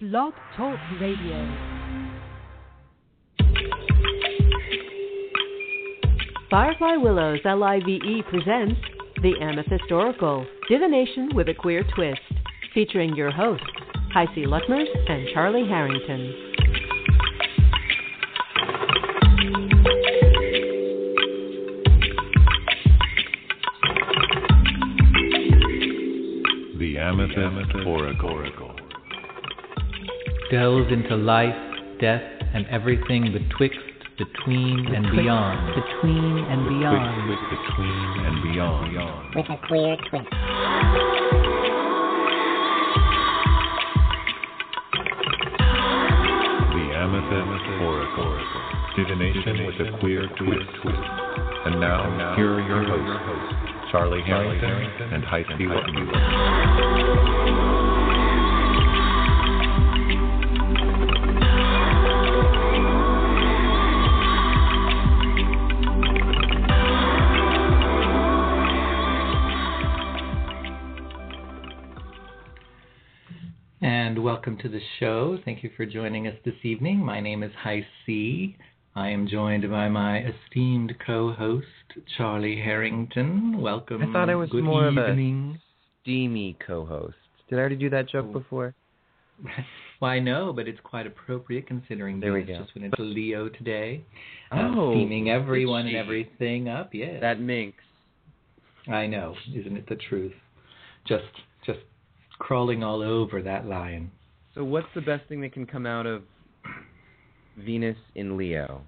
Blog Talk Radio. Firefly Willows LIVE presents The Amethyst Oracle, Divination with a Queer Twist, featuring your hosts, HiC Luttmers and Charlie Harrington. The Amethyst Oracle. Delves into life, death, and everything betwixt, between, and beyond. Between and beyond. With between and beyond. with a queer twist. The Amethyst Oracle. Divination with a queer twist. twist. And now, here are your hosts, Charlie Harrington and HiC Whitmuller. Welcome to the show. Thank you for joining us this evening. My name is HiC. I am joined by my esteemed co-host, Charlie Harrington. Welcome. I thought I was Good more of a- steamy co-host. Did I already do that joke before? Well, I know, but it's quite appropriate considering There we go. just went into Leo today. uh, Oh, steaming everyone and everything up. Yes, That minx. I know. Isn't it the truth? Just, just crawling all over that lion. So what's the best thing that can come out of Venus in Leo?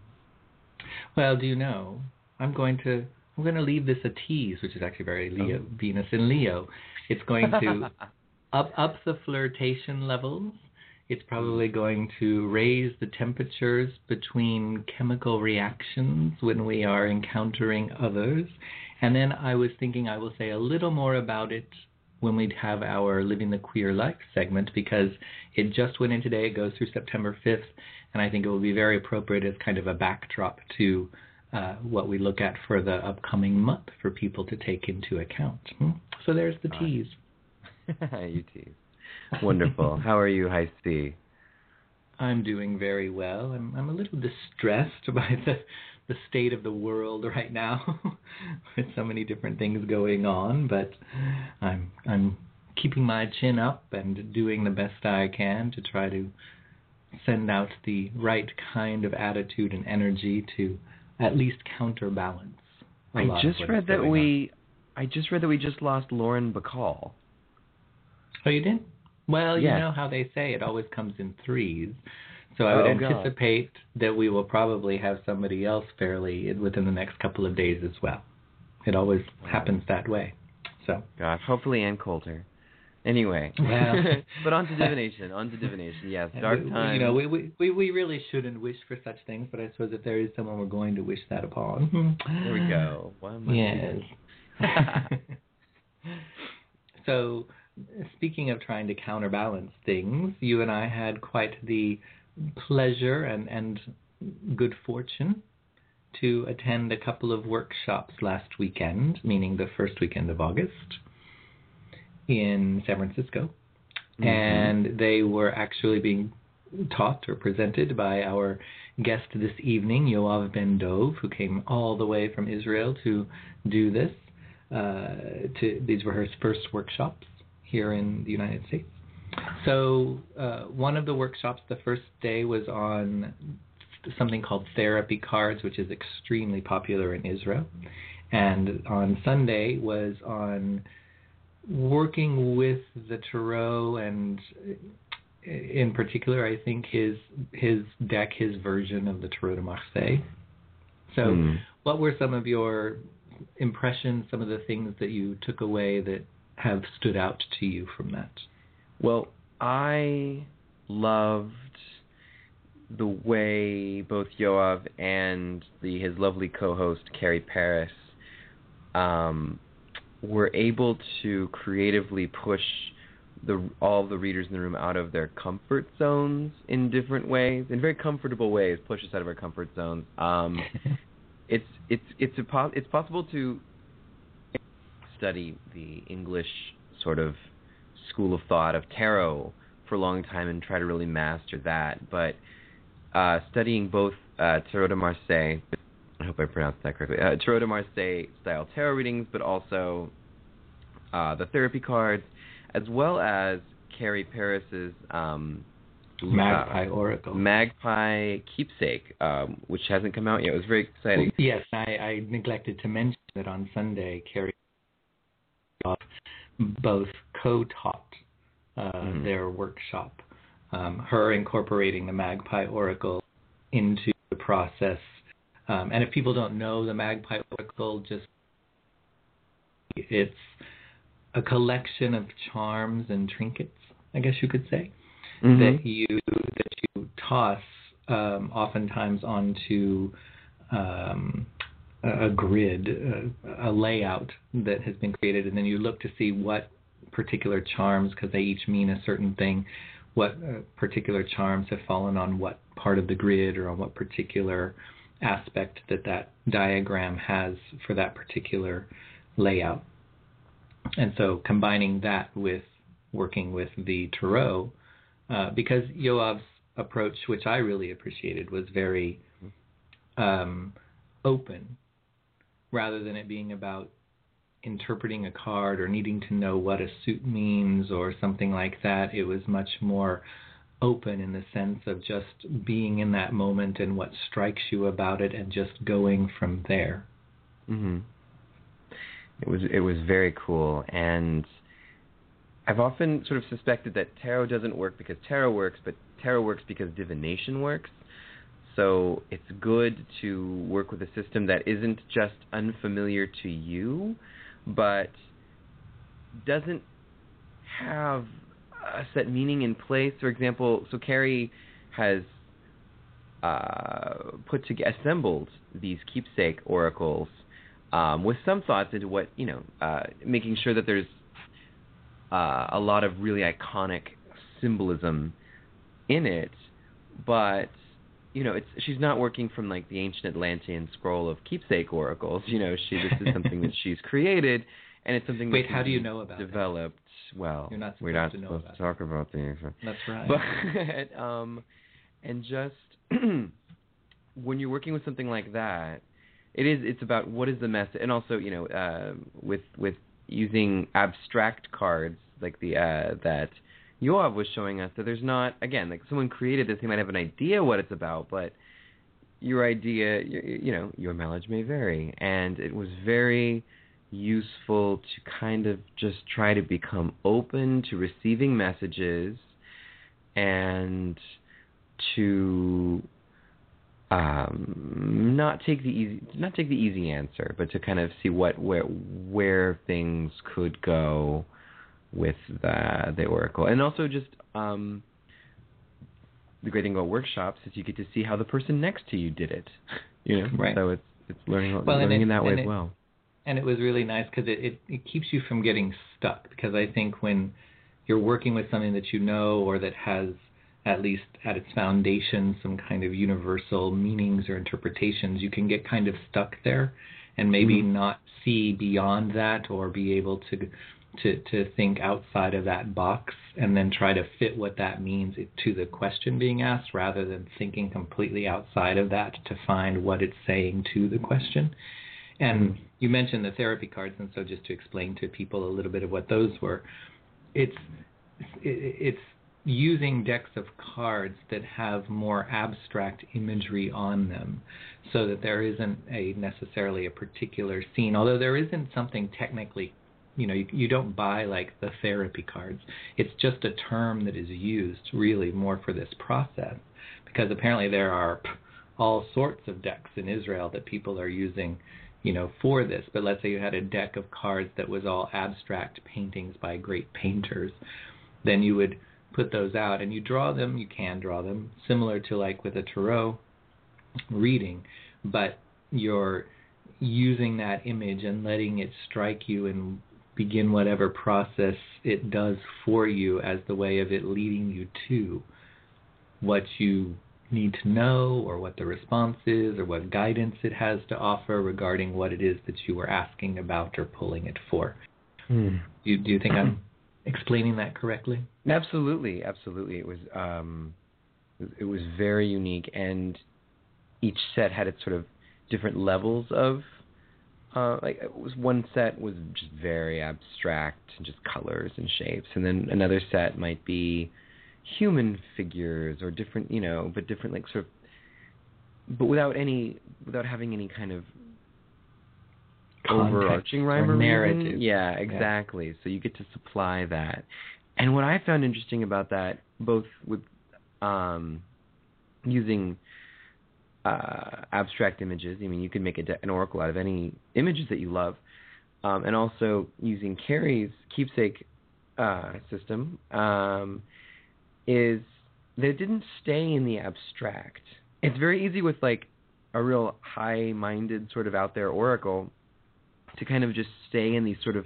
Well, do you know? I'm going to, I'm going to leave this a tease, which is actually very Leo, Oh. Venus in Leo. It's going to up up the flirtation levels. It's probably mm. going to raise the temperatures between chemical reactions when we are encountering others. And then I was thinking I will say a little more about it when we'd have our Living the Queer Life segment because it just went in today. It goes through September 5th. And I think it will be very appropriate as kind of a backdrop to uh, what we look at for the upcoming month for people to take into account. Hmm? So there's the tease. you tease. Wonderful. How are you, HiC? I'm doing very well. I'm I'm a little distressed by the the state of the world right now with so many different things going on, but I'm I'm keeping my chin up and doing the best I can to try to send out the right kind of attitude and energy to at least counterbalance. I just read that going on. we I just read that we just lost Lauren Bacall. Oh, you did? Well, you know how they say it always comes in threes. So I would Oh, God. anticipate that we will probably have somebody else fairly within the next couple of days as well. It always happens that way. So Gosh, hopefully Ann Coulter. Anyway, Well. but on to divination. On to divination. Yes, dark we, times. You know, we, we we really shouldn't wish for such things, but I suppose if there is someone we're going to wish that upon. there we go. Yes. so, speaking of trying to counterbalance things, you and I had quite the pleasure and, and good fortune to attend a couple of workshops last weekend, meaning the first weekend of August, in San Francisco. Mhm. And they were actually being taught or presented by our guest this evening, Yoav Ben Dov, who came all the way from Israel to do this. Uh, to these were her first workshops here in the United States. So uh, one of the workshops, the first day was on something called therapy cards, which is extremely popular in Israel, and on Sunday was on working with the tarot and in particular, I think his his deck, his version of the Tarot de Marseille. So, Hmm. what were some of your impressions? Some of the things that you took away that have stood out to you from that? Well, I loved the way both Yoav and the his lovely co-host Carrie Paris um, were able to creatively push the all the readers in the room out of their comfort zones in different ways, in very comfortable ways, push us out of our comfort zones. Um, it's it's it's a po- it's possible to study the English sort of school of thought of tarot for a long time and try to really master that. But uh, studying both uh, Tarot de Marseille, I hope I pronounced that correctly, uh, Tarot de Marseille style tarot readings, but also uh, the therapy cards, as well as Carrie Paris's um, Magpie Oracle. Magpie Keepsake, um, which hasn't come out yet. It was very exciting. Yes, I, I neglected to mention that on Sunday, Carrie both co-taught uh, Mhm. their workshop. Um, her incorporating the Magpie Oracle into the process. Um, and if people don't know the Magpie Oracle, just it's a collection of charms and trinkets, I guess you could say Mhm. that you that you toss um, oftentimes onto um, a, grid, a, a layout that has been created, and then you look to see what particular charms, because they each mean a certain thing, what uh, particular charms have fallen on what part of the grid or on what particular aspect that that diagram has for that particular layout. And so combining that with working with the tarot, uh, because Yoav's approach, which I really appreciated, was very um, open, rather than it being about interpreting a card or needing to know what a suit means or something like that. It was much more open in the sense of just being in that moment and what strikes you about it and just going from there. hmm It was it was very cool, and I've often sort of suspected that tarot doesn't work because tarot works, but tarot works because divination works. So it's good to work with a system that isn't just unfamiliar to you, but doesn't have a set meaning in place. For example, so Carrie has uh, put together, assembled these keepsake oracles um, with some thoughts into what you know, uh, making sure that there's uh, a lot of really iconic symbolism in it, but you know, it's she's not working from like the ancient Atlantean scroll of keepsake oracles. You know, she this is something that she's created, and it's something Wait, that how do you know about that? developed. Well, You're not we're not to know supposed to talk about things. That's right. But um, and just when you're working with something like that, it is it's about what is the message, and also you know uh, with with using abstract cards like the uh, that Yoav was showing us that there's not again like someone created this, He might have an idea what it's about, but your idea, you, you know, your mileage may vary, and it was very useful to kind of just try to become open to receiving messages and to um, not take the easy not take the easy answer, but to kind of see what where where things could go with the the oracle, and also just um, the great thing about workshops is you get to see how the person next to you did it. You know, Right. so it's it's learning Well, learning it- in that way and as well. and it was really nice because it, it, it keeps you from getting stuck because I think when you're working with something that you know or that has at least at its foundation some kind of universal meanings or interpretations, you can get kind of stuck there and maybe Mhm. not see beyond that or be able to to to think outside of that box and then try to fit what that means to the question being asked rather than thinking completely outside of that to find what it's saying to the question. And you mentioned the therapy cards, and so just to explain to people a little bit of what those were, it's it's using decks of cards that have more abstract imagery on them, so that there isn't a necessarily a particular scene. Although there isn't something technically, you know, you, you don't buy like the therapy cards. It's just a term that is used really more for this process, because apparently there are all sorts of decks in Israel that people are using you know, for this. But let's say you had a deck of cards that was all abstract paintings by great painters, then you would put those out and you draw them. You can draw them similar to like with a tarot reading, but you're using that image and letting it strike you and begin whatever process it does for you as the way of it leading you to what you need to know or what the response is or what guidance it has to offer regarding what it is that you were asking about or pulling it for. Hmm. Do you, do you think I'm explaining that correctly? Absolutely, absolutely. It was um, it was very unique, and each set had its sort of different levels of. Uh, like it was one set was just very abstract and just colors and shapes, and then another set might be human figures or different, you know, but different like sort of, but without any, without having any kind of Context overarching rhyme or narrative. Yeah, exactly. So you get to supply that. And what I found interesting about that, both with um, using uh, abstract images, I mean, you can make a an oracle out of any images that you love, um, and also using Carrie's keepsake uh, system, um, is it didn't stay in the abstract. It's very easy with like a real high-minded sort of out there oracle to kind of just stay in these sort of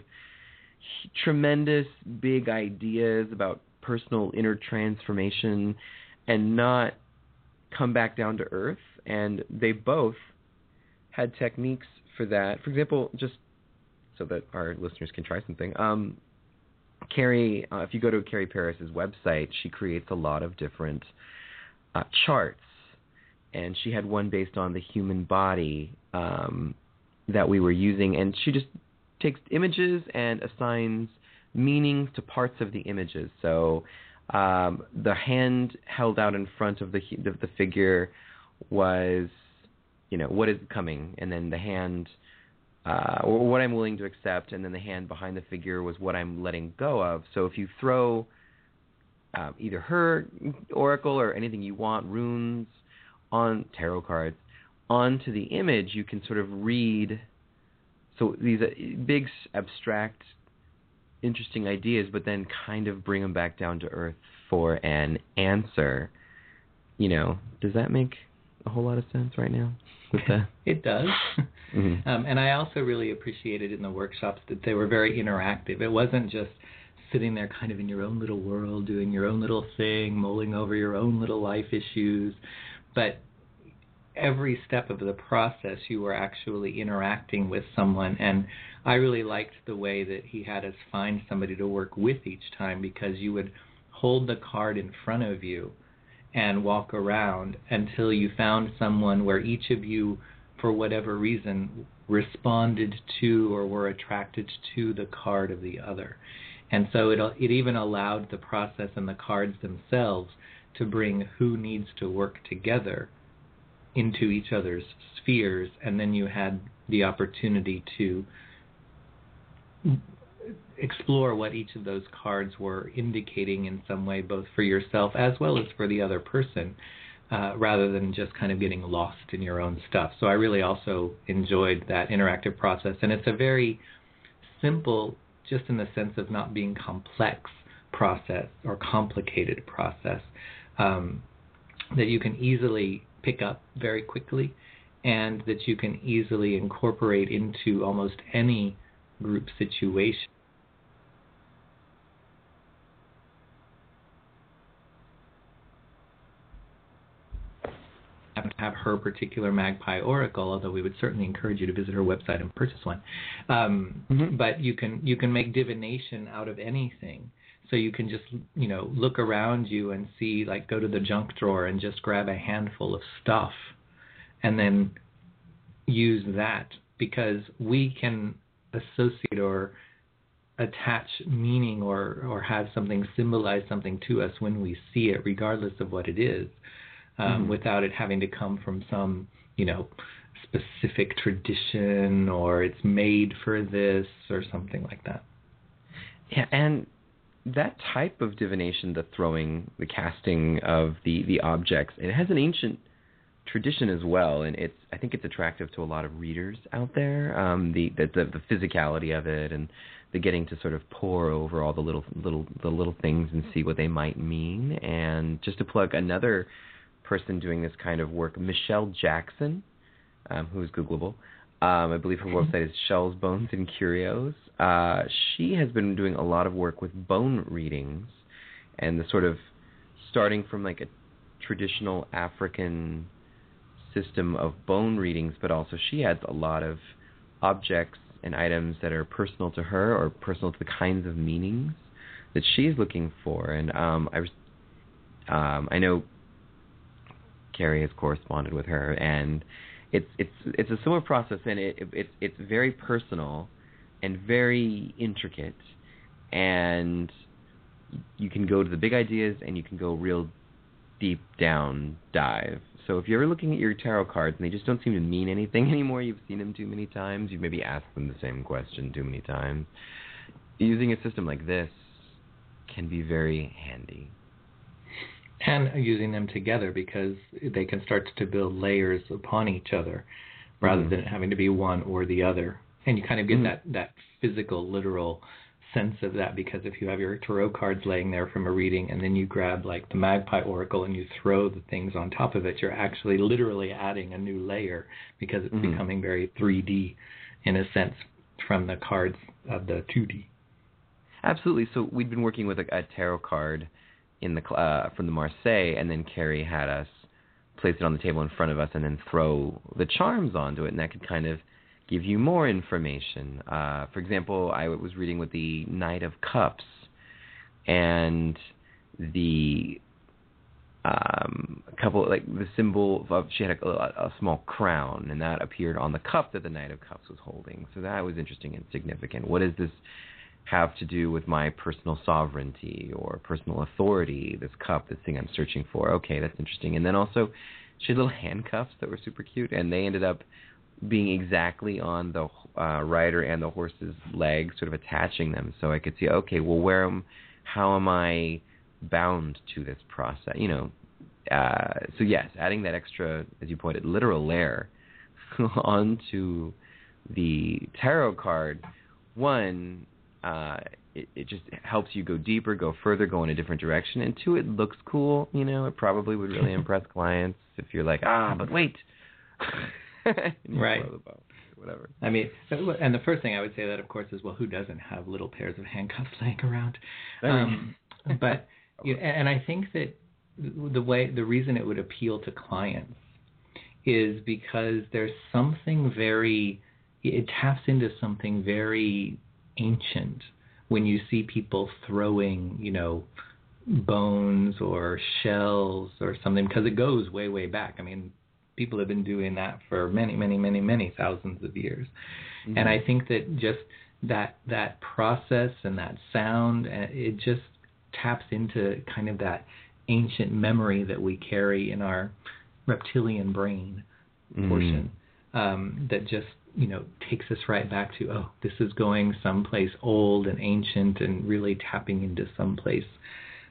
tremendous big ideas about personal inner transformation and not come back down to earth and they both had techniques for that. For example just so that our listeners can try something um carrie uh, if you go to carrie paris's website she creates a lot of different uh, charts. And she had one based on the human body um that we were using, and she just takes images and assigns meanings to parts of the images. So um, the hand held out in front of the of the figure was, you know, what is coming, and then the hand. Uh, or what I'm willing to accept, and then the hand behind the figure was what I'm letting go of. So if you throw uh, either her oracle or anything you want, runes on tarot cards, onto the image, you can sort of read. So these big, abstract, interesting ideas, but then kind of bring them back down to earth for an answer. You know, does that make a whole lot of sense right now? With the It does. Mhm. Um, and I also really appreciated in the workshops that they were very interactive. It wasn't just sitting there kind of in your own little world, doing your own little thing, mulling over your own little life issues, but every step of the process you were actually interacting with someone and I really liked the way that he had us find somebody to work with each time because you would hold the card in front of you and walk around until you found someone where each of you for whatever reason responded to or were attracted to the card of the other. And so it it even allowed the process and the cards themselves to bring who needs to work together into each other's spheres and then you had the opportunity to explore what each of those cards were indicating in some way both for yourself as well as for the other person uh, rather than just kind of getting lost in your own stuff. So I really also enjoyed that interactive process and it's a very simple just in the sense of not being complex process or complicated process um, that you can easily pick up very quickly and that you can easily incorporate into almost any group situation. Have to have her particular Magpie Oracle, although we would certainly encourage you to visit her website and purchase one. Um, Mhm. But you can you can make divination out of anything. So you can just you know look around you and see like go to the junk drawer and just grab a handful of stuff, and then use that because we can associate or attach meaning or or have something symbolize something to us when we see it, regardless of what it is, um, Mhm. without it having to come from some you know specific tradition or it's made for this or something like that. Yeah, and that type of divination, the throwing, the casting of the the objects, it has an ancient tradition as well, and it's I think it's attractive to a lot of readers out there. Um, the, the the the physicality of it and the getting to sort of pore over all the little little the little things and see what they might mean. And just to plug another person doing this kind of work, Michelle Jackson, um, who is Googleable. Um, I believe her website is Shells, Bones, and Curios. Uh, she has been doing a lot of work with bone readings and the sort of starting from like a traditional African system of bone readings, but also she has a lot of objects and items that are personal to her or personal to the kinds of meanings that she's looking for. And um, I was, um, I know Carrie has corresponded with her, and it's it's it's a similar process, and it, it it's it's very personal and very intricate, and you can go to the big ideas and you can go real deep down dive. So if you're looking at your tarot cards and they just don't seem to mean anything anymore, you've seen them too many times, you've maybe asked them the same question too many times. Using a system like this can be very handy. And using them together because they can start to build layers upon each other rather Mhm. than having to be one or the other. And you kind of get Mhm. that, that physical, literal sense of that because if you have your tarot cards laying there from a reading and then you grab like the magpie oracle and you throw the things on top of it, you're actually literally adding a new layer because it's Mhm. becoming very 3D in a sense from the cards of the 2D. Absolutely. So we'd been working with a, a tarot card in the uh, from the Marseille, and then Carrie had us place it on the table in front of us, and then throw the charms onto it, and that could kind of give you more information. Uh, for example, I was reading with the Knight of Cups, and the um, a couple like the symbol of she had a, a, a small crown, and that appeared on the cup that the Knight of Cups was holding. So that was interesting and significant. what is this have to do with my personal sovereignty or personal authority? This cup, this thing I'm searching for. Okay, that's interesting. And then also, she had little handcuffs that were super cute, and they ended up being exactly on the uh, rider and the horse's legs, sort of attaching them, so I could see. Okay, well, where am, how am I bound to this process? You know. Uh, so yes, adding that extra, as you pointed, literal layer onto the tarot card. One, uh, it, it just helps you go deeper, go further, go in a different direction. And two, it looks cool. You know, it probably would really impress clients if you're like, ah, but wait. Right. blow the bow, Whatever. I mean, and the first thing I would say that, of course, is well, who doesn't have little pairs of handcuffs laying around? Um, but you and I think that the way the reason it would appeal to clients is because there's something very it taps into something very ancient when you see people throwing, you know, bones or shells or something because it goes way way back. I mean, people have been doing that for many many many many thousands of years. Mm-hmm. And I think that just that that process and that sound, uh, it just taps into kind of that ancient memory that we carry in our reptilian brain Mhm. portion um, that just you know takes us right back to oh this is going someplace old and ancient and really tapping into someplace.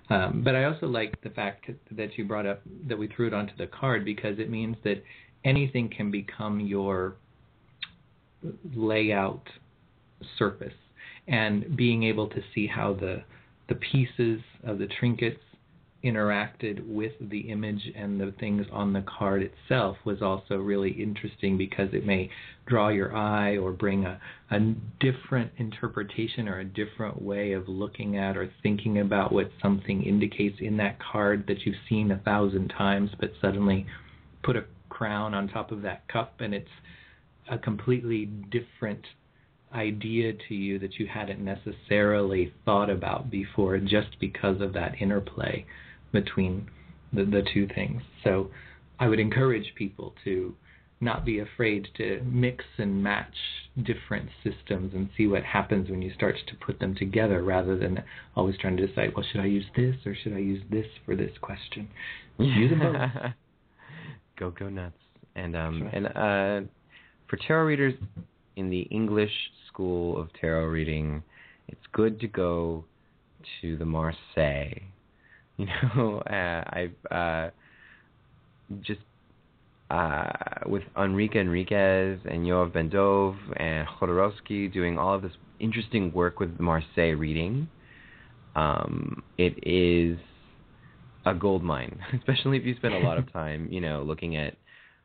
Um, but I also like the fact that you brought up that we threw it onto the card because it means that anything can become your layout surface. And being able to see how the the pieces of the trinkets interacted with the image and the things on the card itself was also really interesting because it may draw your eye or bring a, a different interpretation or a different way of looking at or thinking about what something indicates in that card that you've seen a thousand times but suddenly put a crown on top of that cup and it's a completely different idea to you that you hadn't necessarily thought about before just because of that interplay between the, the two things. So I would encourage people to not be afraid to mix and match different systems and see what happens when you start to put them together rather than always trying to decide, well, should I use this or should I use this for this question? Use them both. go go nuts. And um and uh for tarot readers in the English school of tarot reading, it's good to go to the Marseille. You know, uh, I've uh just uh with Enrique Enriquez and Yoav Bendov and Jodorowsky doing all of this interesting work with the Marseille reading. Um, it is a gold mine, especially if you spend a lot of time, you know, looking at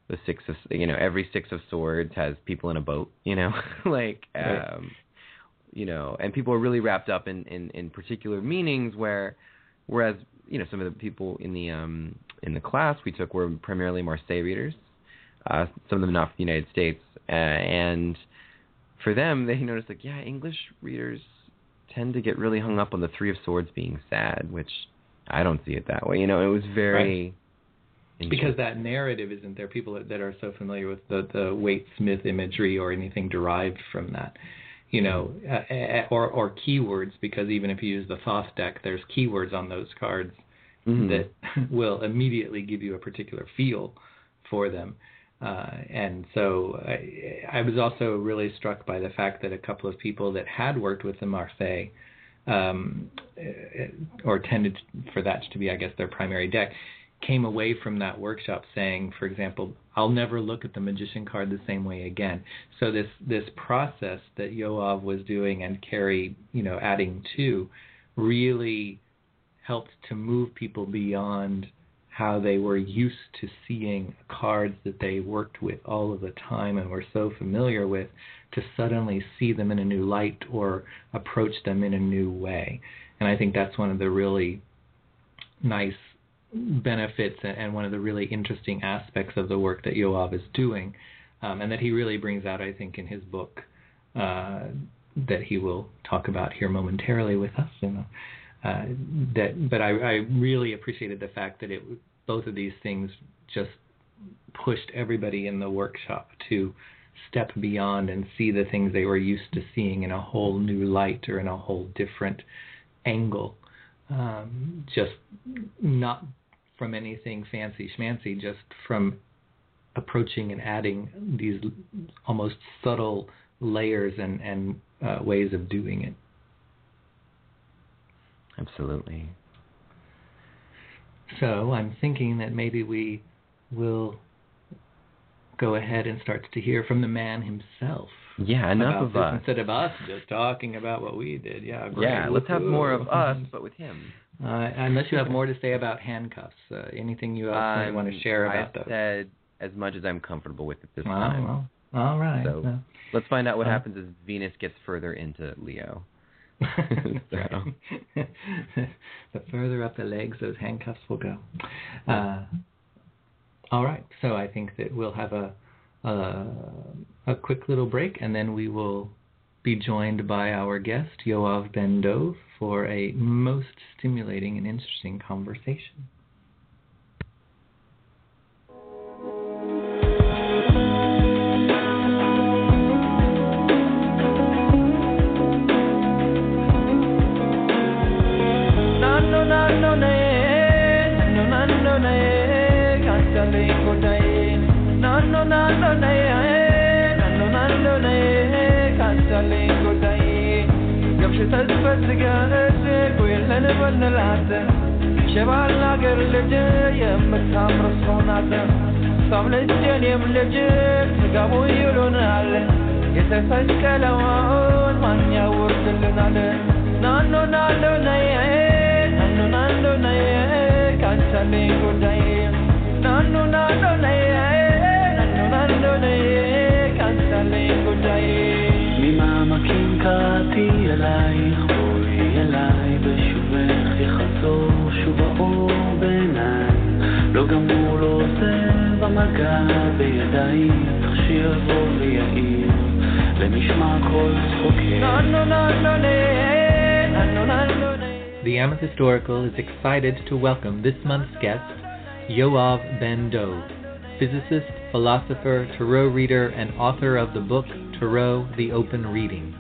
the six of, you know, every six of swords has people in a boat, you know, like, Right. um, you know, and people are really wrapped up in, in, in particular meanings where, whereas, you know, some of the people in the, um, in the class we took were primarily Marseille readers, uh, some of them not from the United States, uh, and for them, they noticed like, yeah, English readers tend to get really hung up on the Three of Swords being sad, which I don't see it that way. You know, it was very because that narrative isn't there. People that, that are so familiar with the the Waite Smith imagery or anything derived from that, you know, uh, or or keywords. Because even if you use the Thoth deck, there's keywords on those cards Mhm. that will immediately give you a particular feel for them. Uh, and so I, I was also really struck by the fact that a couple of people that had worked with the Marseille, um, uh, or tended for that to be, I guess, their primary deck, came away from that workshop saying, for example, I'll never look at the magician card the same way again. So this this process that Yoav was doing and Carrie, you know, adding to, really helped to move people beyond how they were used to seeing cards that they worked with all of the time and were so familiar with to suddenly see them in a new light or approach them in a new way. And I think that's one of the really nice benefits and one of the really interesting aspects of the work that Yoav is doing, um, and that he really brings out, I think, in his book uh, that he will talk about here momentarily with us. Uh, that, but I, I really appreciated the fact that it both of these things just pushed everybody in the workshop to step beyond and see the things they were used to seeing in a whole new light or in a whole different angle. Um, just not from anything fancy schmancy, just from approaching and adding these almost subtle layers and, and uh, ways of doing it. Absolutely. So I'm thinking that maybe we will go ahead and start to hear from the man himself. Yeah, enough of us. Instead of us just talking about what we did. Yeah, great. Yeah, let's have more of us, but with him. Uh, unless you have more to say about handcuffs, uh, anything you else might want to Um, share about I those? said as much as I'm comfortable with at this Well, time. well, all right. So- Well, Let's find out what Uh, happens as Venus gets further into Leo. The further up the legs those handcuffs will go. Uh, all right. So I think that we'll have a, a a quick little break, and then we will be joined by our guest Yoav Ben Dov for a most stimulating and interesting conversation. Ne, nano አገር ልጅ የምታምር ሰው ናት። אלייך, בואי אליי בשובך יחזור שוב האור בעיניי. לא גמור, לא עוזב המגע בידייך, שיבוא ויעיר למשמע כל The Amethyst Oracle is excited to welcome this month's guest, Yoav Ben Dov, physicist, philosopher, tarot reader, and author of the book Tarot The Open Reading.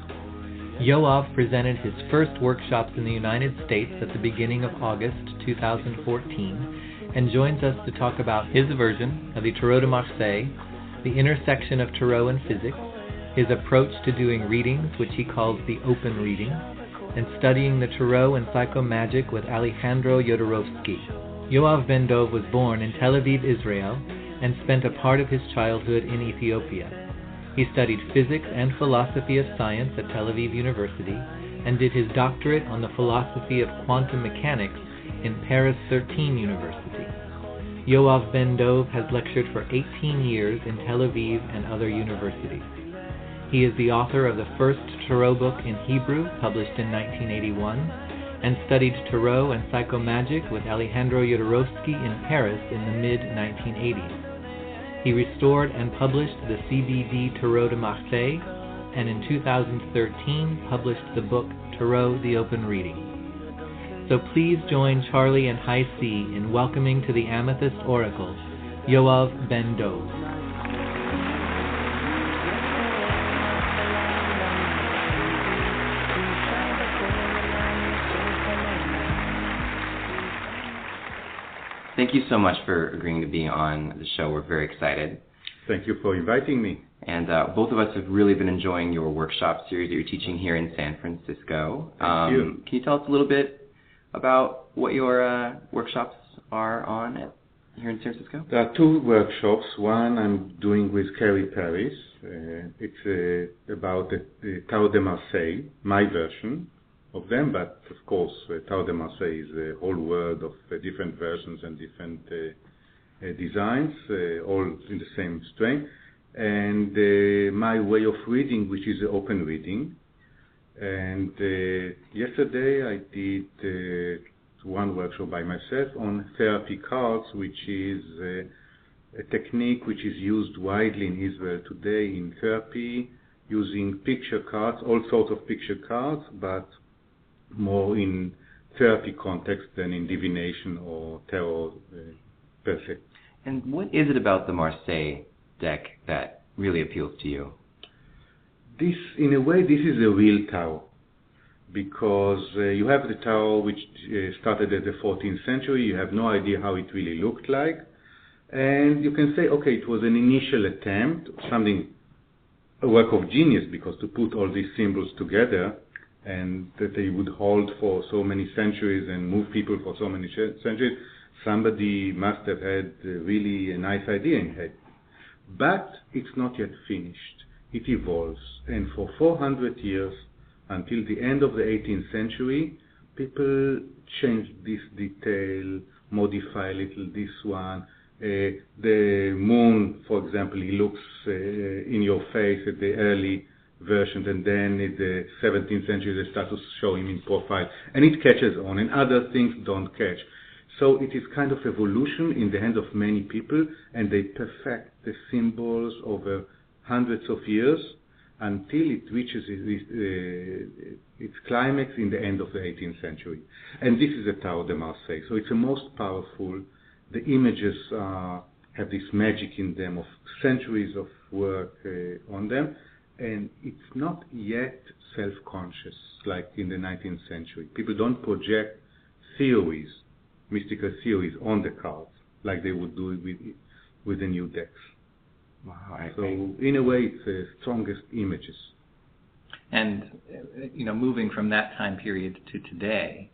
Yoav presented his first workshops in the United States at the beginning of August 2014 and joins us to talk about his version of the Tarot de Marseille, the intersection of Tarot and physics, his approach to doing readings, which he calls the open reading, and studying the Tarot and psychomagic with Alejandro Jodorowsky. Yoav Ben Dov was born in Tel Aviv, Israel, and spent a part of his childhood in Ethiopia. He studied physics and philosophy of science at Tel Aviv University and did his doctorate on the philosophy of quantum mechanics in Paris 13 University. Yoav Ben Dov has lectured for 18 years in Tel Aviv and other universities. He is the author of the first Tarot book in Hebrew, published in 1981, and studied Tarot and psychomagic with Alejandro Jodorowsky in Paris in the mid 1980s. He restored and published the CBD Tarot de Marseille and in 2013 published the book Tarot the Open Reading. So please join Charlie and High C in welcoming to the Amethyst Oracle Yoav Ben Dov. Thank you so much for agreeing to be on the show. We're very excited. Thank you for inviting me. And uh, both of us have really been enjoying your workshop series that you're teaching here in San Francisco. Thank um, you. Can you tell us a little bit about what your uh, workshops are on at, here in San Francisco? There are two workshops. One I'm doing with Carrie Paris. Uh, it's uh, about the, the Tarot de Marseille, my version of them, but of course, uh, Tarot de Marseille is a whole world of uh, different versions and different uh, uh, designs, uh, all in the same strain. And uh, my way of reading, which is open reading. And uh, yesterday I did uh, one workshop by myself on therapy cards, which is uh, a technique which is used widely in Israel today in therapy, using picture cards, all sorts of picture cards, but more in therapy context than in divination or tarot uh, per se. And what is it about the Marseille deck that really appeals to you? This, in a way, this is a real tarot because uh, you have the tarot which uh, started at the 14th century. You have no idea how it really looked like, and you can say, okay, it was an initial attempt, something, a work of genius, because to put all these symbols together and that they would hold for so many centuries and move people for so many centuries, somebody must have had uh, really a nice idea in head. But it's not yet finished. It evolves, and for 400 years, until the end of the 18th century, people change this detail, modify a little this one. Uh, the moon, for example, he looks uh, in your face at the early versions, and then in the 17th century they start to show him in profile, and it catches on, and other things don't catch. So it is kind of evolution in the hands of many people, and they perfect the symbols over hundreds of years until it reaches its, uh, its climax in the end of the 18th century. And this is the Tarot de Marseille. So it's the most powerful. The images uh, have this magic in them of centuries of work uh, on them, and it's not yet self-conscious like in the 19th century. People don't project theories, mystical theories on the cards like they would do with with the new decks. Wow, So in a way, it's the strongest images. And you know, moving from that time period to today,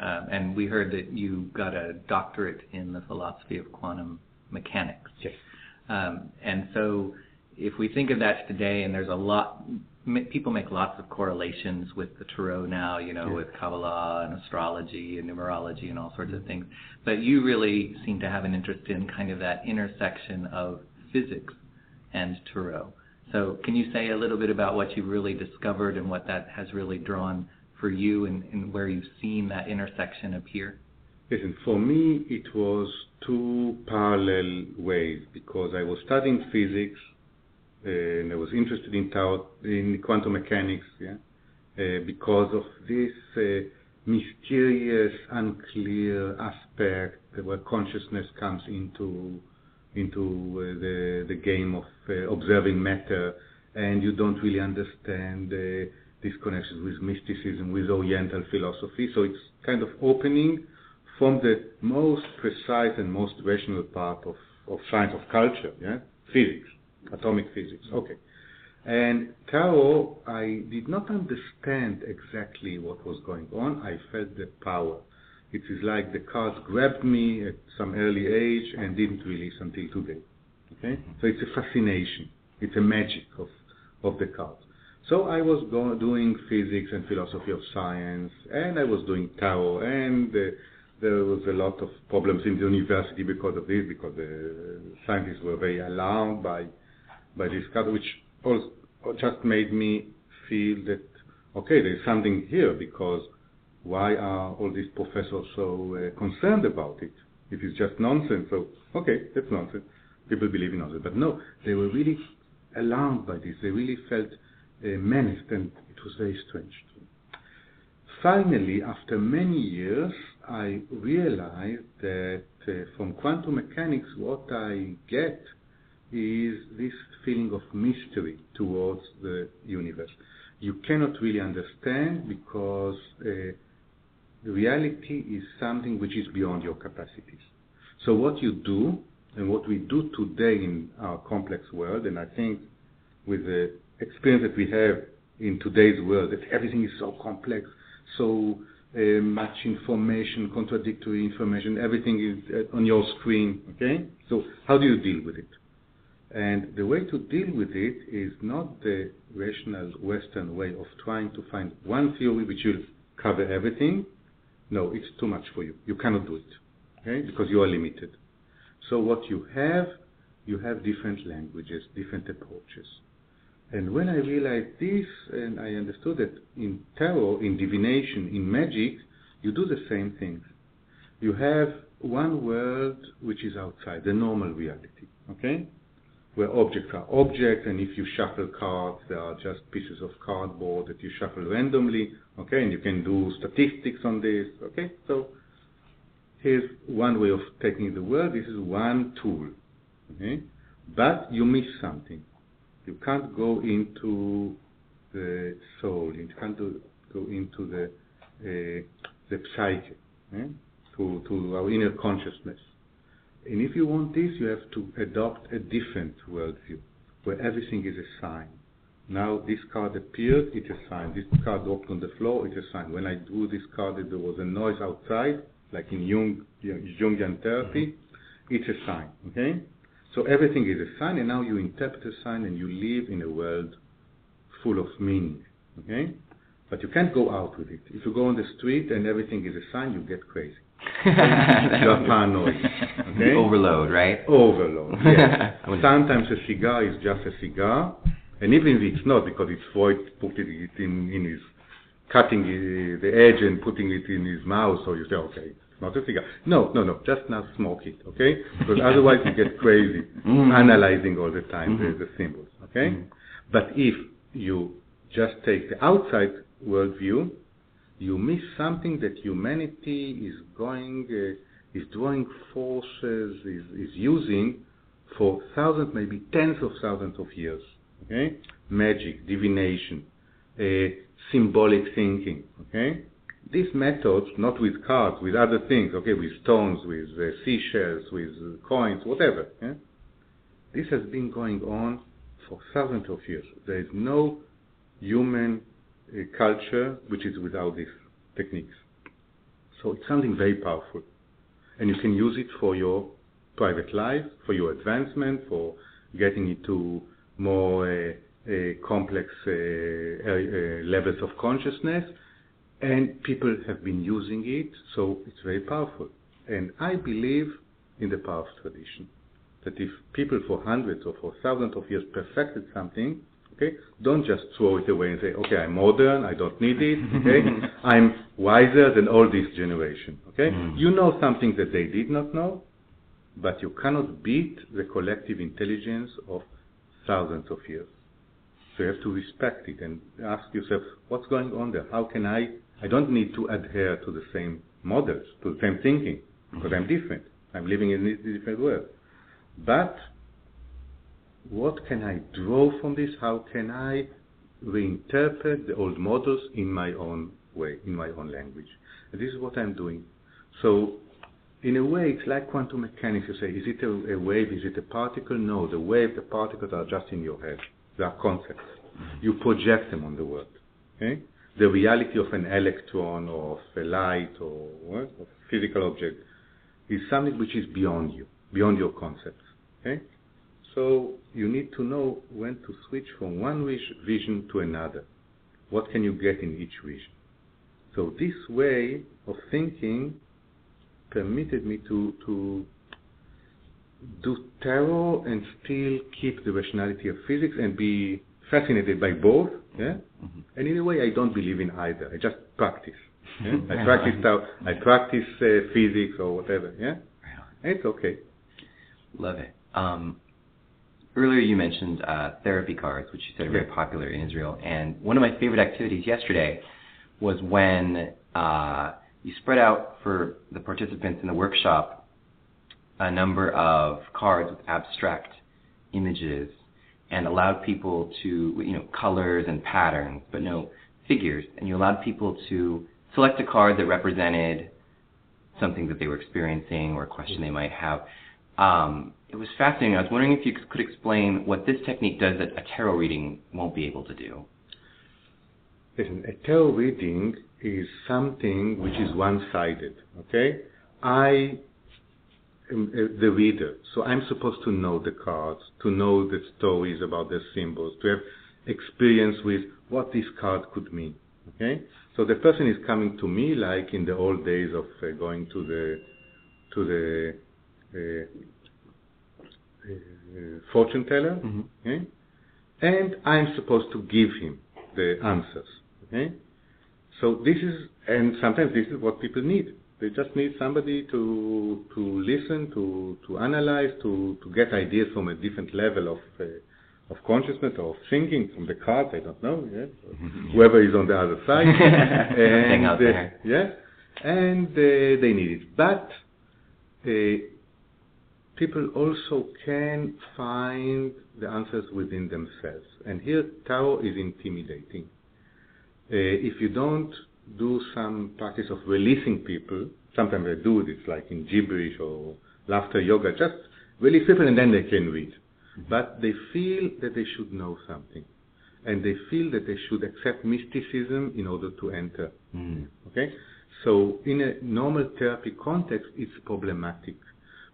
uh, and we heard that you got a doctorate in the philosophy of quantum mechanics. Yes. Um, and so, if we think of that today, and there's a lot, m- people make lots of correlations with the tarot now, you know, Yeah. with Kabbalah and astrology and numerology and all sorts of things. But you really seem to have an interest in kind of that intersection of physics and tarot. So, can you say a little bit about what you've really discovered and what that has really drawn for you and, and where you've seen that intersection appear? Listen, for me, it was two parallel ways because I was studying physics and I was interested in tarot, in quantum mechanics, yeah, uh, because of this uh, mysterious, unclear aspect where consciousness comes into into uh, the the game of observing matter, and you don't really understand this connection with mysticism, with Oriental philosophy. So it's kind of opening from the most precise and most rational part of, of science of culture, yeah, physics, atomic physics. Okay. And tarot, I did not understand exactly what was going on. I felt the power. It is like the cards grabbed me at some early age and didn't release until today. Okay? So it's a fascination. It's a magic of, of the cards. So I was go- doing physics and philosophy of science, and I was doing tarot, and uh, there was a lot of problems in the university because of this, because the scientists were very alarmed by by this card, which also just made me feel that okay, there's something here because why are all these professors so uh, concerned about it? If It is just nonsense. So okay, that's nonsense. People believe in nonsense, but no, they were really alarmed by this. They really felt uh, menaced, and it was very strange. Finally, after many years, I realized that uh, from quantum mechanics, what I get is this feeling of mystery towards the universe. You cannot really understand because uh, reality is something which is beyond your capacities. So what you do and what we do today in our complex world, and I think with the experience that we have in today's world, that everything is so complex, so uh, much information, contradictory information, everything is uh, on your screen, okay? So how do you deal with it? And the way to deal with it is not the rational Western way of trying to find one theory which will cover everything. No, it's too much for you. You cannot do it, okay? Because you are limited. So what you have, you have different languages, different approaches. And when I realized this, and I understood that in tarot, in divination, in magic, you do the same things. You have one world which is outside, the normal reality, okay? Where objects are objects, and if you shuffle cards, they are just pieces of cardboard that you shuffle randomly, okay? And you can do statistics on this, okay? So here's one way of taking the world. This is one tool, okay? But you miss something you can't go into the soul, you can't do, go into the uh, the psyche, eh? to to our inner consciousness. And if you want this, you have to adopt a different worldview, where everything is a sign. Now this card appeared, it's a sign. This card dropped on the floor, it's a sign. When I drew this card, there was a noise outside, like in Jung, Jungian therapy, mm-hmm. it's a sign. Okay? So everything is a sign, and now you interpret a sign and you live in a world full of meaning. Okay? But you can't go out with it. If you go on the street and everything is a sign, you get crazy. You're paranoid. Okay? Overload, right? Overload. Yes. Sometimes a cigar is just a cigar, and even if it's not, because it's Freud putting it in, in his, cutting the edge and putting it in his mouth, so you say, okay, it's not a cigar. No, no, no, just not smoke it, okay? Because otherwise you get crazy mm-hmm. analyzing all the time mm-hmm. the, the, symbols, okay? Mm-hmm. But if you just take the outside worldview, you miss something that humanity is going, uh, is drawing forces, is, is using for thousands, maybe tens of thousands of years, okay? Magic, divination, uh, symbolic thinking, okay? these methods, not with cards, with other things, okay, with stones, with uh, seashells, with uh, coins, whatever. This has been going on for thousands of years. There is no human uh, culture which is without these techniques. So it's something very powerful. And you can use it for your private life, for your advancement, for getting into more uh, uh, complex uh, levels of consciousness, and people have been using it, so it's very powerful. And I believe in the power of tradition. That if people for hundreds or for thousands of years perfected something, okay, don't just throw it away and say, okay, I'm modern, I don't need it, okay, I'm wiser than all this generation, okay. Mm. You know something that they did not know, but you cannot beat the collective intelligence of thousands of years. So you have to respect it and ask yourself, what's going on there? How can I I don't need to adhere to the same models, to the same thinking, because I'm different. I'm living in a different world. But what can I draw from this? How can I reinterpret the old models in my own way, in my own language? And this is what I'm doing. So, in a way, it's like quantum mechanics. You say, is it a, a wave? Is it a particle? No, the wave, the particles are just in your head. They are concepts. Mm-hmm. You project them on the world. Okay? the reality of an electron or of a light or what, of a physical object is something which is beyond you, beyond your concepts. Okay? So you need to know when to switch from one vision to another. What can you get in each vision? So this way of thinking permitted me to, to do tarot and still keep the rationality of physics and be fascinated by both. Yeah? Mm-hmm. And in a way, I don't believe in either. I just practice. Yeah? I practice I practice uh, physics or whatever. Yeah, and it's okay. Love it. Um, earlier you mentioned uh, therapy cards, which you said are very popular in Israel. And one of my favorite activities yesterday was when uh, you spread out for the participants in the workshop a number of cards with abstract images and allowed people to, you know, colors and patterns, but no figures. And you allowed people to select a card that represented something that they were experiencing or a question they might have. Um, it was fascinating. I was wondering if you could explain what this technique does that a tarot reading won't be able to do. Listen, a tarot reading is something which is one-sided. Okay, I am the reader, so I'm supposed to know the cards, to know the stories about the symbols, to have experience with what this card could mean. Okay, so the person is coming to me like in the old days of uh, going to the to the fortune teller, Mm-hmm. okay? and I'm supposed to give him the answers. Okay, so this is, and sometimes this is what people need. They just need somebody to to listen, to to analyze, to to get ideas from a different level of uh, of consciousness or of thinking from the cards. I don't know. Yeah? Whoever is on the other side, and uh, yeah, and uh, they need it. But uh, people also can find the answers within themselves. And here, tarot is intimidating. Uh, if you don't do some practice of releasing people, sometimes they do this, like in gibberish or laughter yoga, just release people and then they can read. But they feel that they should know something. And they feel that they should accept mysticism in order to enter. Mm. Okay? So in a normal therapy context, it's problematic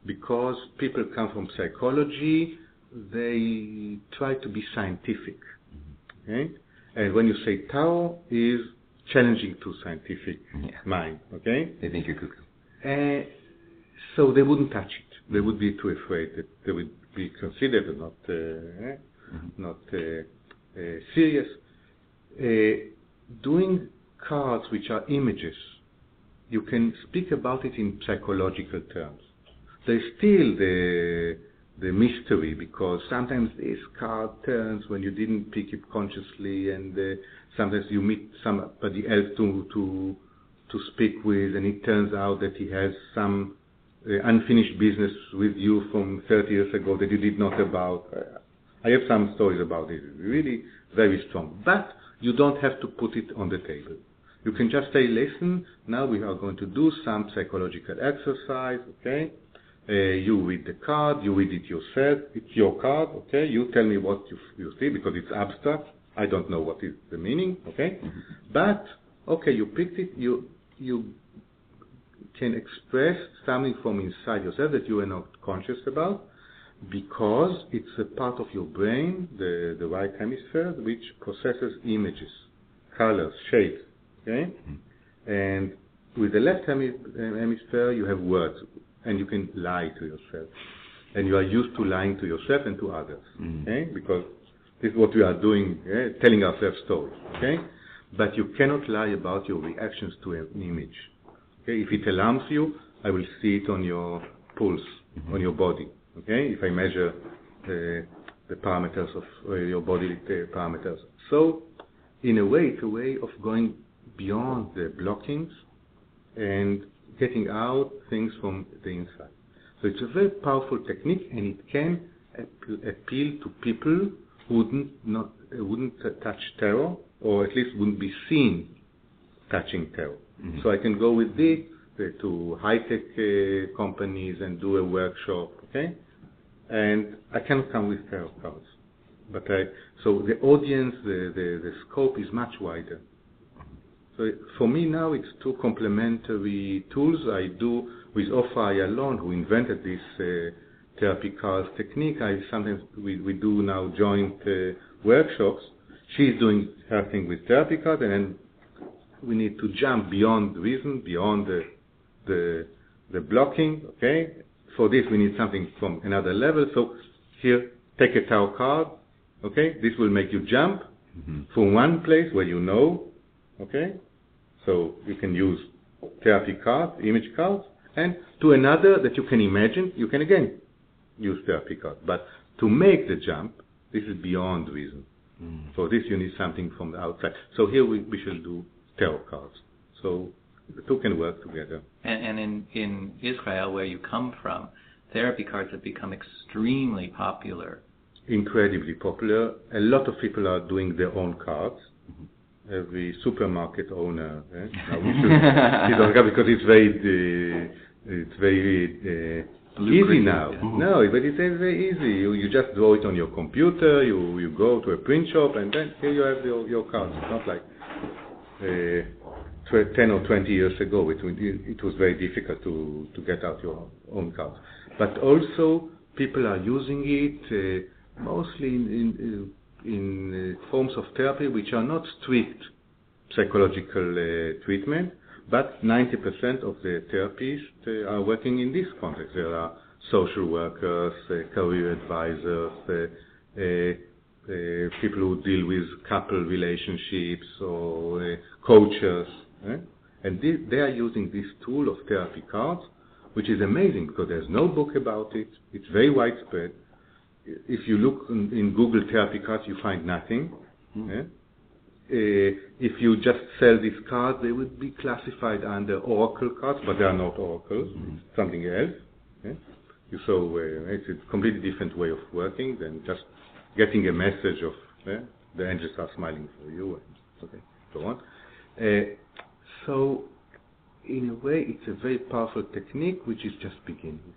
because people come from psychology, they try to be scientific. Okay? And when you say tarot is challenging to scientific Yeah. mind, okay? They think you're cuckoo. Uh, so they wouldn't touch it. They would be too afraid that they would be considered not uh, eh, not uh, uh, serious. Uh, doing cards which are images, you can speak about it in psychological terms. There's still the the mystery because sometimes this card turns when you didn't pick it consciously, and uh, sometimes you meet somebody else to to to speak with, and it turns out that he has some uh, unfinished business with you from 30 years ago that you did not about. I have some stories about it, really very strong. But you don't have to put it on the table. You can just say, listen, now we are going to do some psychological exercise, okay? Uh, you read the card, you read it yourself, it's your card, okay? You tell me what you, you see because it's abstract. I don't know what is the meaning, okay? But, okay, you picked it, you, you can express something from inside yourself that you are not conscious about because it's a part of your brain, the, the right hemisphere, which processes images, colors, shapes. Okay? And with the left hemi- hemisphere, you have words, and you can lie to yourself. And you are used to lying to yourself and to others. Mm. Okay? Because this is what we are doing, eh, telling ourselves stories. Okay? But you cannot lie about your reactions to an image. Okay, if it alarms you, I will see it on your pulse, on your body. Okay, if I measure the, the parameters of uh, your body parameters. So, in a way, it's a way of going beyond the blockings and getting out things from the inside. So it's a very powerful technique, and it can appeal to people who wouldn't not wouldn't touch tarot, or at least wouldn't be seen touching tarot. So I can go with this uh, to high-tech uh, companies and do a workshop, okay? And I cannot come with tarot cards. But I, so the audience, the, the, the scope is much wider. So for me now it's two complementary tools. I do with Ofra Ayalon, who invented this uh, therapy cards technique. I sometimes we, we do now joint uh, workshops. She's doing her thing with therapy cards, and then we need to jump beyond reason, beyond the the, the blocking. Okay. For this, we need something from another level. So here, take a tarot card. Okay. This will make you jump from one place where you know. Okay. So you can use therapy cards, image cards, and to another that you can imagine. You can again use therapy cards. But To make the jump, this is beyond reason. Mm. For this, you need something from the outside. So here we, we shall do tarot cards. So the two can work together. And, and in, in Israel, where you come from, therapy cards have become extremely popular. Incredibly popular. A lot of people are doing their own cards. Every supermarket owner eh, now we should because it's very uh, it's very uh, easy now. yeah. No, but it's very easy. You, you just draw it on your computer. You you go to a print shop and then here you have your your cards. It's not like uh, tw- 10 or 20 years ago, it, it was very difficult to, to get out your own cards. But also, people are using it uh, mostly in, in, uh, in uh, forms of therapy which are not strict psychological uh, treatment, but 90% of the therapists uh, are working in this context. There are social workers, career advisors, people who deal with couple relationships or coaches. eh? And they are using this tool of therapy cards, which is amazing because there's no book about it. It's very widespread. If you look in, in Google therapy cards, you find nothing. eh? Uh, if you just sell these cards, they would be classified under oracle cards, but they are not oracles. It's something else. eh? You- So uh, it's a completely different way of working than just getting a message of eh, the angels are smiling for you and okay, so on. Uh, so in a way, it's a very powerful technique which is just beginning.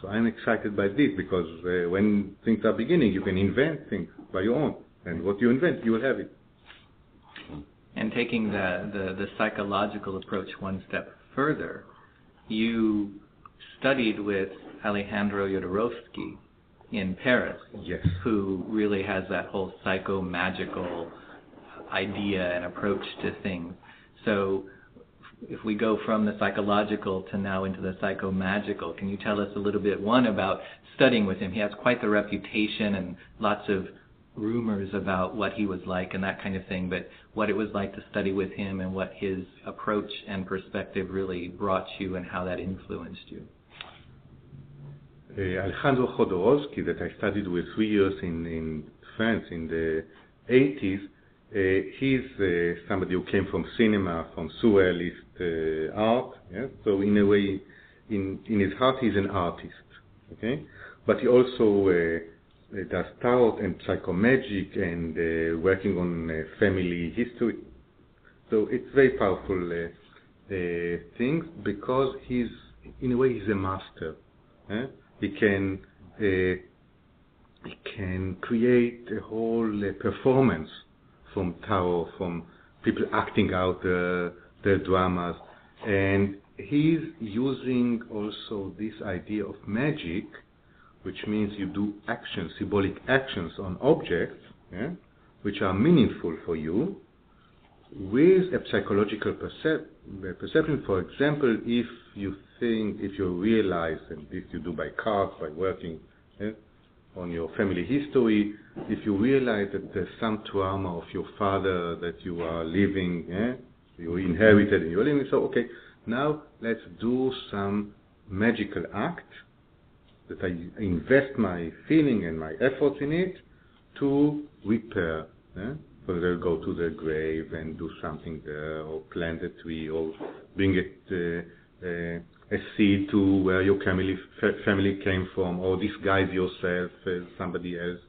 So I'm excited by this because uh, when things are beginning, you can invent things by your own, and what you invent, you will have it. And taking the, the, the psychological approach one step further, you studied with Alejandro Jodorowsky in Paris, Yes. who really has that whole psycho-magical idea and approach to things. So if we go from the psychological to now into the psycho-magical, can you tell us a little bit, one, about studying with him? He has quite the reputation and lots of rumors about what he was like and that kind of thing, but what it was like to study with him and what his approach and perspective really brought you and how that influenced you. uh, Alejandro Jodorowsky that I studied with three years in, in France in the 80s, uh, he's uh, somebody who came from cinema, from surrealist uh, art. So in a way, in, in his heart, he's an artist. Okay, but he also uh, uh, does tarot and psychomagic and uh, working on uh, family history. So it's very powerful uh, uh, things because he's in a way he's a master. He can uh, he can create a whole uh, performance from tarot, from people acting out uh, their dramas, and he's using also this idea of magic, which means you do actions, symbolic actions on objects, yeah, which are meaningful for you, with a psychological percep- perception. For example, if you think, if you realize, and this you do by cards, by working eh, on your family history, if you realize that there's some trauma of your father that you are living, eh, you inherited and you're living, so okay, now let's do some magical act that I invest my feeling and my efforts in it to repair. Eh? So they'll go to the grave and do something there, or plant a tree, or bring it uh, uh, a seed to where your family fa- family came from, or disguise yourself as somebody else,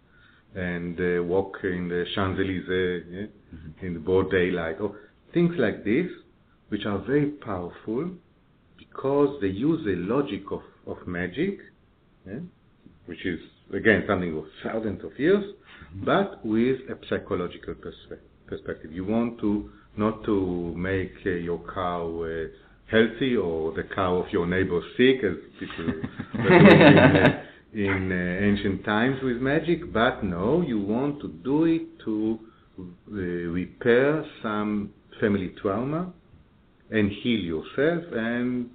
and uh, walk in the Champs Elysees yeah? in the broad daylight, or things like this, which are very powerful because they use the logic of, of magic, yeah? which is again something of thousands of years, but with a psychological perspe- perspective. You want to not to make uh, your cow uh, healthy or the cow of your neighbor sick, as people were doing in, uh, in uh, ancient times with magic, but no, you want to do it to uh, repair some family trauma and heal yourself and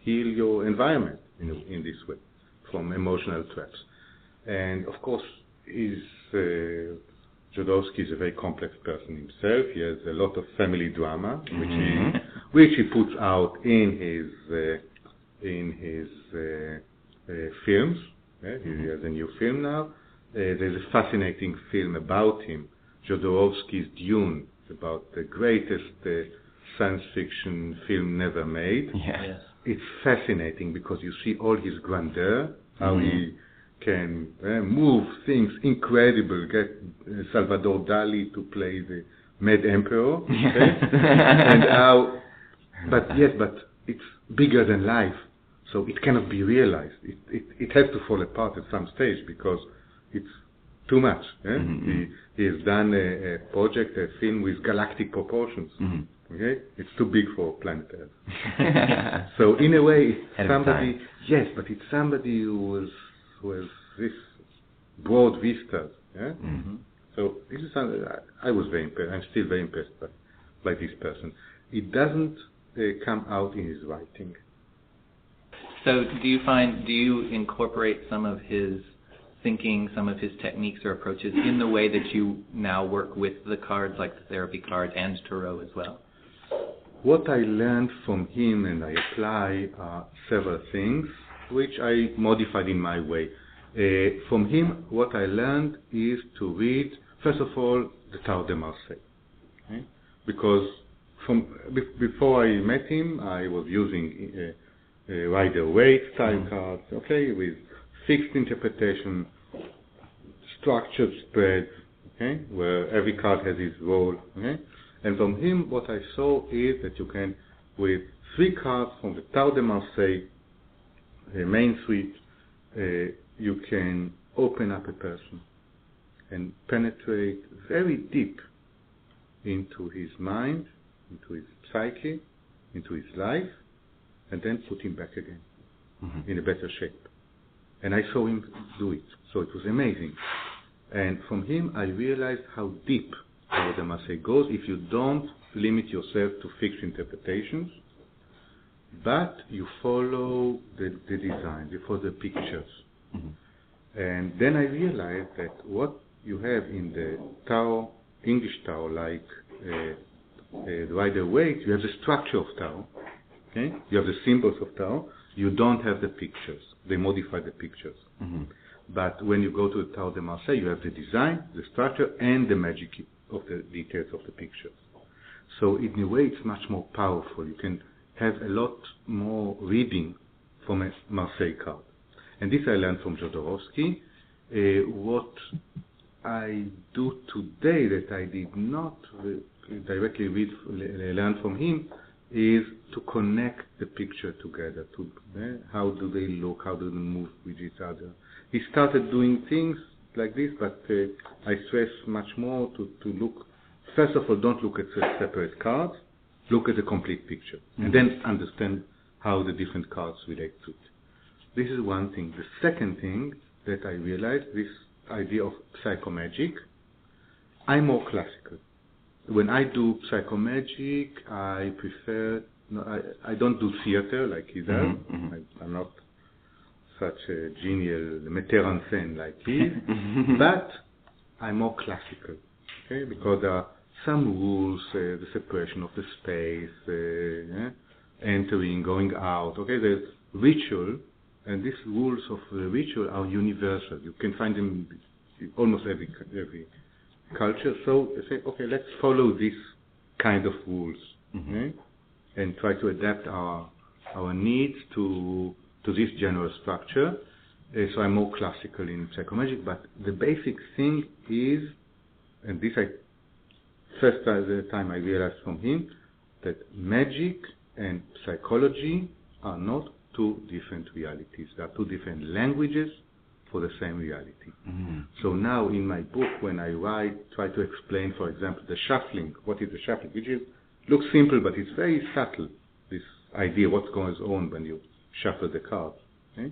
heal your environment in, in this way from emotional traps. And of course, is uh, Jodorowsky is a very complex person himself. He has a lot of family drama, which Mhm. he which he puts out in his uh, in his uh, uh, films. Yeah? He has a new film now. Uh, there's a fascinating film about him, Jodorowsky's Dune, It's about the greatest uh, science fiction film never made. Yes. It's fascinating because you see all his grandeur, how Mhm. he can uh, move things incredible, get uh, Salvador Dali to play the Mad Emperor, okay? and how, but yes, but it's bigger than life, so it cannot be realized. It, it, it has to fall apart at some stage because it's too much. eh? Mhm. He, he has done a, a project, a film with galactic proportions. Mhm. Okay, it's too big for planet Earth. So in a way, it's somebody. Yes, but it's somebody who was who has this broad vistas. Yeah. Mhm. So this is something I, I was very impressed. I'm still very impressed by, by this person. It doesn't come out in his writing. So, do you find do you incorporate some of his thinking, some of his techniques or approaches in the way that you now work with the cards, like the therapy cards and tarot as well? What I learned from him and I apply are several things which I modified in my way. Uh, from him, what I learned is to read, first of all, the Tarot de Marseille. Okay? Because from be- before I met him, I was using uh, uh, Rider Waite style cards, okay, with fixed interpretation, structured spread, okay, where every card has its role, okay. And from him, what I saw is that you can, with three cards from the Tarot de Marseille, the main suite, uh, you can open up a person and penetrate very deep into his mind, into his psyche, into his life, and then put him back again Mhm. in a better shape. And I saw him do it, so it was amazing. And from him, I realized how deep the Marseille goes if you don't limit yourself to fixed interpretations, but you follow the, the design, you follow the pictures. Mhm. And then I realized that what you have in the tarot, English tarot, like uh, uh, Rider Waite, you have the structure of tarot, okay? You have the symbols of tarot. You don't have the pictures. They modify the pictures. Mhm. But when you go to the Tarot de Marseille, you have the design, the structure, and the magic of the details of the pictures. So in a way, it's much more powerful. You can have a lot more reading from a Marseille card. And this I learned from Jodorowsky. Uh, what I do today that I did not directly read, learn from him is to connect the picture together. To eh, how do they look? How do they move with each other? He started doing things like this, but uh, I stress much more to, to look. First of all, don't look at the separate cards. Look at the complete picture, and then understand how the different cards relate to it. This is one thing. The second thing that I realized, this idea of psychomagic, I'm more classical. When I do psychomagic, I prefer, no, I, I don't do theater like he does. Mhm, mhm. I, I'm not such a genial metteur en scène like he Mhm. but I'm more classical, okay? Because there are some rules, uh, the separation of the space, uh, yeah? entering, going out. Okay, there's ritual, and these rules of the ritual are universal. You can find them in almost every every culture. So I say, okay, let's follow this kind of rules, Mhm. okay? and try to adapt our our needs to to this general structure. Uh, so I'm more classical in psychomagic, but the basic thing is, and this I first time I realized from him that magic and psychology are not two different realities. They are two different languages for the same reality. Mhm. So now in my book, when I write, try to explain, for example, the shuffling. What is the shuffling? Which is looks simple, but it's very subtle. This idea, what goes on when you shuffle the cards. Okay?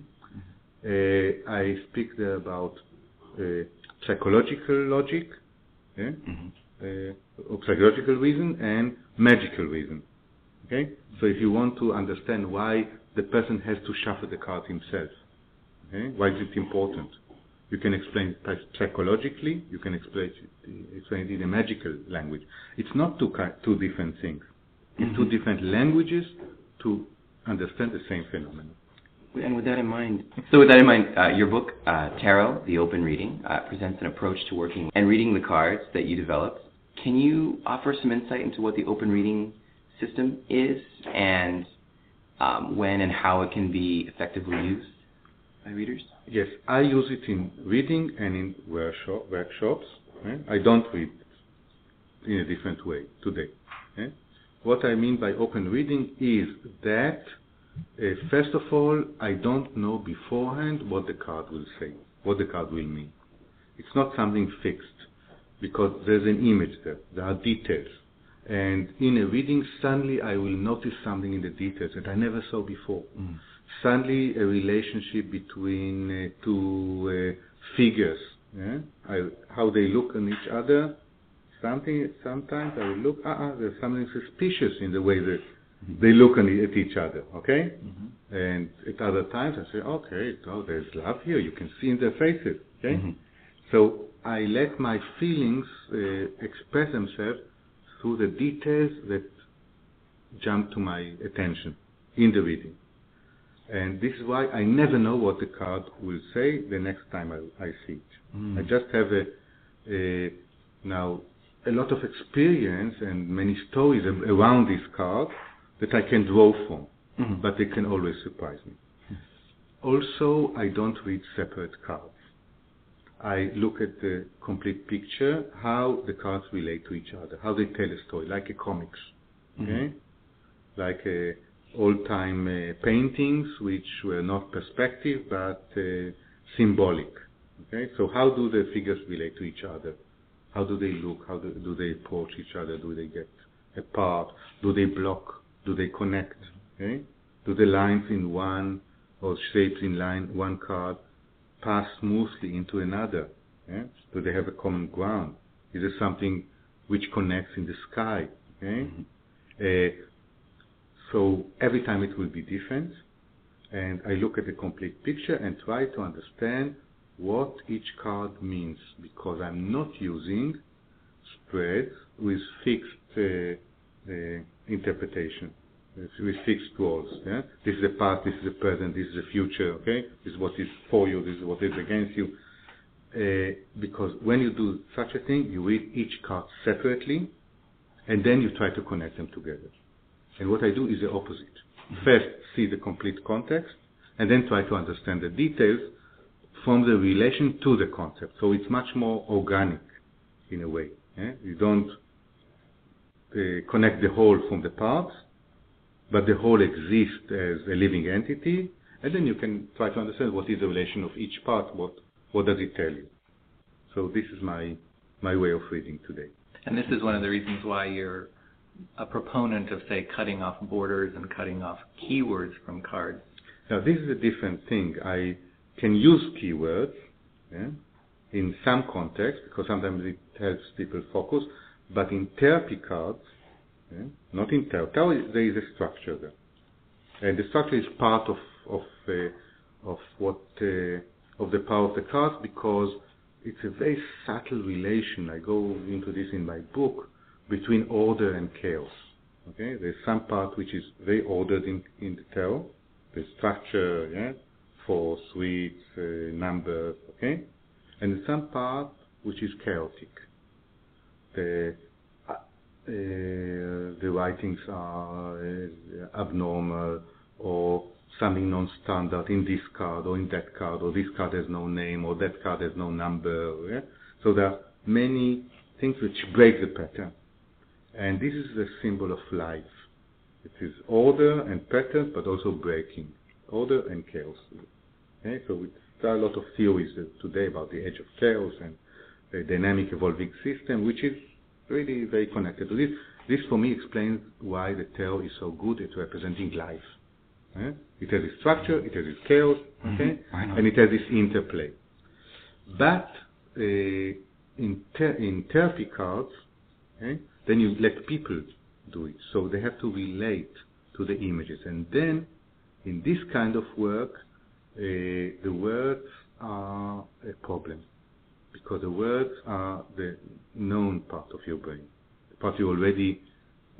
Uh, I speak there about uh, psychological logic, yeah? Mhm. uh, psychological reason and magical reason. Okay, so if you want to understand why the person has to shuffle the cards himself, okay, why is it important? You can explain it psychologically. You can explain it, explain it in a magical language. It's not two two different things. It's two Mhm. different languages to understand the same phenomenon. And with that in mind, so with that in mind, uh, your book, uh, Tarot, The Open Reading, uh, presents an approach to working and reading the cards that you developed. Can you offer some insight into what the open reading system is and um, when and how it can be effectively used by readers? Yes, I use it in reading and in workshop, workshops. Eh? I don't read in a different way today. Eh? What I mean by open reading is that, uh, first of all, I don't know beforehand what the card will say, what the card will mean. It's not something fixed because there's an image there, there are details. And in a reading, suddenly I will notice something in the details that I never saw before. Mm. Suddenly, a relationship between uh, two uh, figures, yeah? I, how they look on each other. Something. Sometimes I look. Ah, uh-uh, there's something suspicious in the way that mm-hmm. they look at each other. Okay. Mm-hmm. And at other times I say, okay, oh, there's love here. You can see in their faces. Okay. Mm-hmm. So I let my feelings uh, express themselves through the details that jump to my attention in the reading. And this is why I never know what the card will say the next time I, I see it. Mm. I just have a, a, now a lot of experience and many stories around this card that I can draw from, mm-hmm. but they can always surprise me. Mm. Also, I don't read separate cards. I look at the complete picture, how the cards relate to each other, how they tell a story, like a comics, okay? Mm-hmm. Like a old-time uh, paintings, which were not perspective but uh, symbolic. Okay, so how do the figures relate to each other? How do they look? How do, do they approach each other? Do they get apart? Do they block? Do they connect? Okay, do the lines in one or shapes in line one card pass smoothly into another? Yeah? Do they have a common ground? Is there something which connects in the sky? Okay? Mm-hmm. Uh, so every time it will be different, and I look at the complete picture and try to understand what each card means because I'm not using spreads with fixed uh, uh, interpretation, with fixed roles. Yeah? This is the past, this is the present, this is the future. Okay, this is what is for you, this is what is against you. Uh, because when you do such a thing, you read each card separately, and then you try to connect them together. And what I do is the opposite. First, see the complete context, and then try to understand the details from the relation to the concept. So it's much more organic in a way. Eh? You don't uh, connect the whole from the parts, but the whole exists as a living entity, and then you can try to understand what is the relation of each part, what, what does it tell you. So this is my, my way of reading today. And this is one of the reasons why you're a proponent of, say, cutting off borders and cutting off keywords from cards. Now, this is a different thing. I can use keywords yeah, in some context because sometimes it helps people focus, but in therapy cards, yeah, not in tarot. Tarot, there is a structure there. And the structure is part of, of, uh, of what, uh, of the power of the cards because it's a very subtle relation. I go into this in my book between order and chaos. Okay, there's some part which is very ordered in, in the tarot, the structure, yeah, four suites, uh, numbers, okay, and some part which is chaotic. The uh, the writings are uh, abnormal or something non-standard in this card or in that card or this card has no name or that card has no number. Yeah? So there are many things which break the pattern. And this is the symbol of life. It is order and pattern, but also breaking. Order and chaos. Okay? So there are a lot of theories today about the edge of chaos and the dynamic evolving system, which is really very connected to this. This, for me, explains why the tarot is so good at representing life. Eh? It has its structure, it has its chaos, mm-hmm. okay, mm-hmm. and it has this interplay. But uh, in, ter- in therapy cards, okay, then you let people do it. So they have to relate to the images. And then, in this kind of work, uh, the words are a problem. Because the words are the known part of your brain. The part you already,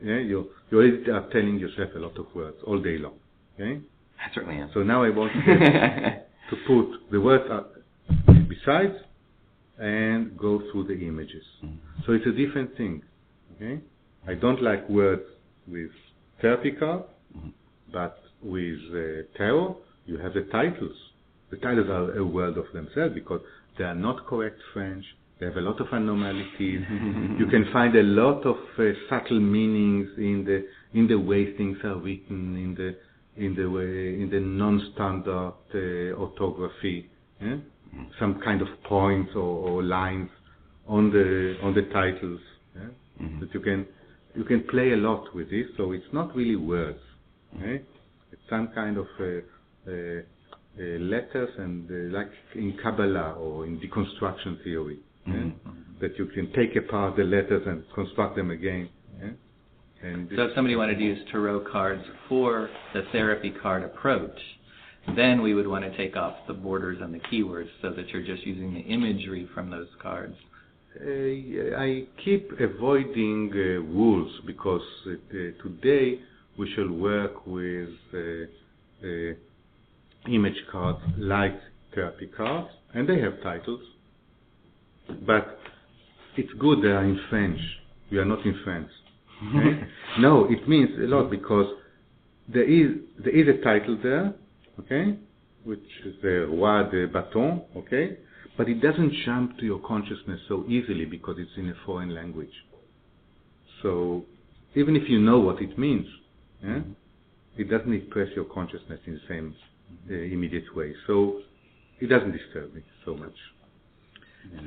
yeah, you you already are telling yourself a lot of words all day long. Okay? I certainly am. So now I want to put the words besides and go through the images. Mhm. So it's a different thing. Okay? I don't like words with cards, Mhm. but with uh, tarot, you have the titles. The titles are a world of themselves because they are not correct French. They have a lot of anomalies. you can find a lot of uh, subtle meanings in the in the way things are written, in the in the way in the non-standard uh, orthography. yeah? Some kind of points or, or lines on the on the titles. Mhm. That you can you can play a lot with this. So it's not really words. Okay? It's some kind of uh, uh, uh, letters and uh, like in Kabbalah or in deconstruction theory. yeah? Mhm. That you can take apart the letters and construct them again. yeah? And So if somebody wanted to use tarot cards for the therapy card approach, then we would want to take off the borders and the keywords so that you're just using the imagery from those cards. Uh, I keep avoiding uh, rules because uh, uh, today we shall work with uh, uh, image cards like therapy cards, and they have titles. But it's good they are in French. We are not in France. Okay? no, it means a lot because there is there is a title there, okay, which is the roi de bâton, okay, but it doesn't jump to your consciousness so easily because it's in a foreign language. So even if you know what it means, yeah, it doesn't impress your consciousness in the same uh, immediate way. So it doesn't disturb me so much.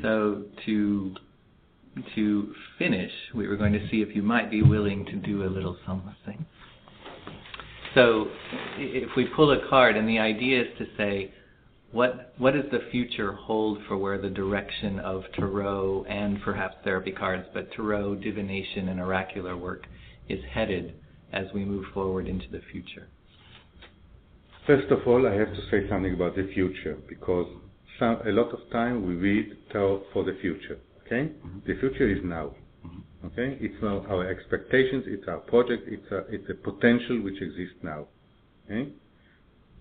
So to to finish, we were going to see if you might be willing to do a little something. So if we pull a card, and the idea is to say, what what does the future hold for where the direction of tarot and perhaps therapy cards, but tarot, divination, and oracular work is headed as we move forward into the future? First of all, I have to say something about the future because some, a lot of time we read tarot for the future. Okay, mm-hmm. the future is now. Mm-hmm. Okay, it's now our expectations, it's our project, it's a it's a potential which exists now. Okay,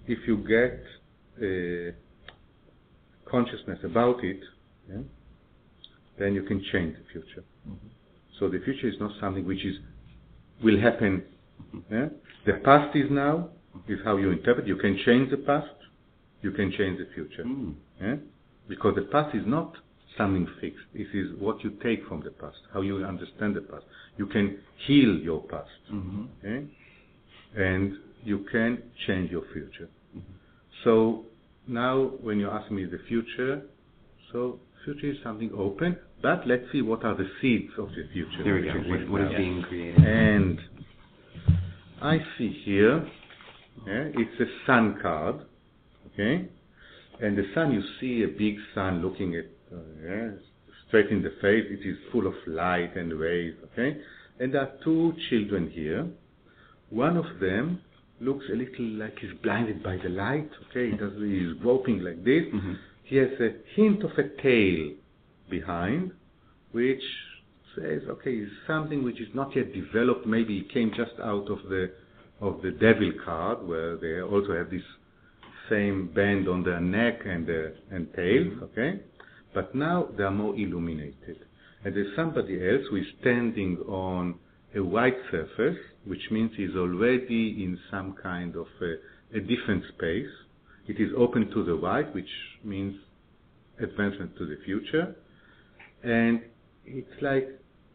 if you get uh, consciousness about it, yeah, then you can change the future. So the future is not something which is will happen. Yeah? The past is now, is how you interpret. You can change the past, you can change the future. Mm. Yeah? Because the past is not something fixed. It is what you take from the past, how you understand the past. You can heal your past. Mhm. Okay? And you can change your future. So now when you ask me the future, so future is something open, but let's see what are the seeds of the future. There we go. What, what is being created? And I see here, yeah, it's a sun card, okay? And the sun, you see a big sun looking at, uh, yeah, straight in the face. It is full of light and rays, okay? And there are two children here. One of them looks a little like he's blinded by the light, okay? He does, he's groping like this. Mhm. He has a hint of a tail behind, which says, okay, it's something which is not yet developed. Maybe it came just out of the of the devil card, where they also have this same band on their neck and uh, and tails, okay. But now they are more illuminated, and there's somebody else who is standing on a white surface, which means he's already in some kind of a, a different space. It is open to the right, which means advancement to the future. And it's like,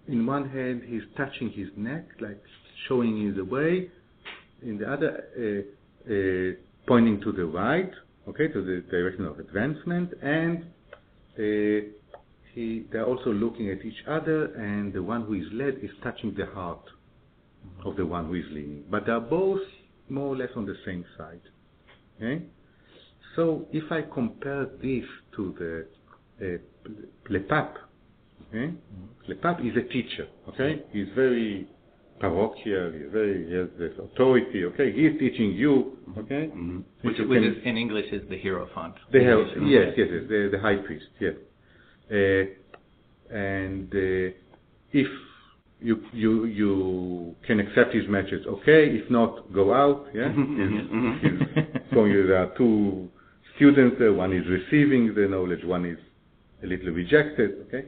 in one hand, he's touching his neck, like showing you the way. In the other, uh, uh, pointing to the right, okay, to the direction of advancement. And uh, he, they're also looking at each other, and the one who is led is touching the heart of the one who is leading. But they are both more or less on the same side. Okay? So if I compare this to the uh, Le Pape, okay? Le Pape is a teacher, okay? He's very parochial, he's very, he has this authority, okay? He's teaching you, okay? Mhm. Which, You which can- is in English is the hierophant. they have, Okay. yes, yes, yes, the, the high priest, yes. Uh, and uh, if you you you can accept his matches. Okay, if not, go out. Yeah, Mhm, He's- mhm. he's going. There are two students there. One is receiving the knowledge. One is a little rejected. Okay.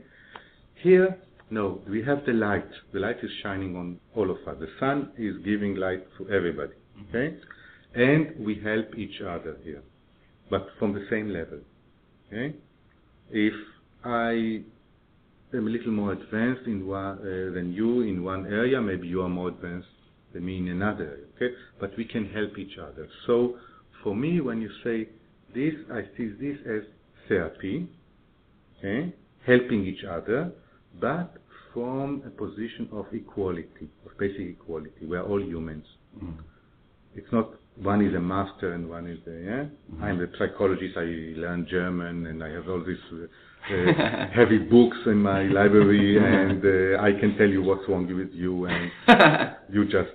Here, no, we have the light. The light is shining on all of us. The sun is giving light to everybody. Okay, and we help each other here, but from the same level. Okay, if I a little more advanced in one, uh, than you in one area, maybe you are more advanced than me in another area. Okay, but we can help each other. So, for me, when you say this, I see this as therapy, okay, helping each other, but from a position of equality, of basic equality. We are all humans. Mhm. It's not one is a master and one is a, yeah. Mhm. I'm a psychologist. I learn German and I have all uh, uh, heavy books in my library, and uh, I can tell you what's wrong with you, and you just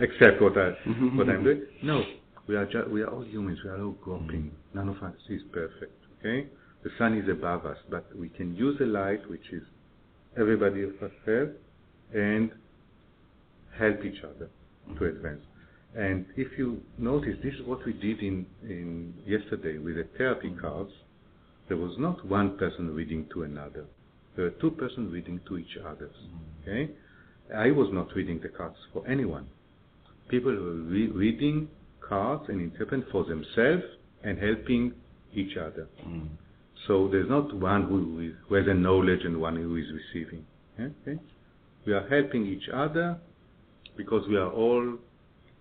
accept what I Mhm. what I'm doing. No, we are ju- we are all humans. We are all groping. None of us is perfect. Okay, the sun is above us, but we can use the light, which is everybody of us has, and help each other to advance. And if you notice, this is what we did in, in yesterday with the therapy cards. There was not one person reading to another. There were two persons reading to each other. Okay, I was not reading the cards for anyone. People were re- reading cards and interpreting for themselves and helping each other. Mhm. So there's not one who, is, who has a knowledge and one who is receiving. Okay? We are helping each other because we are all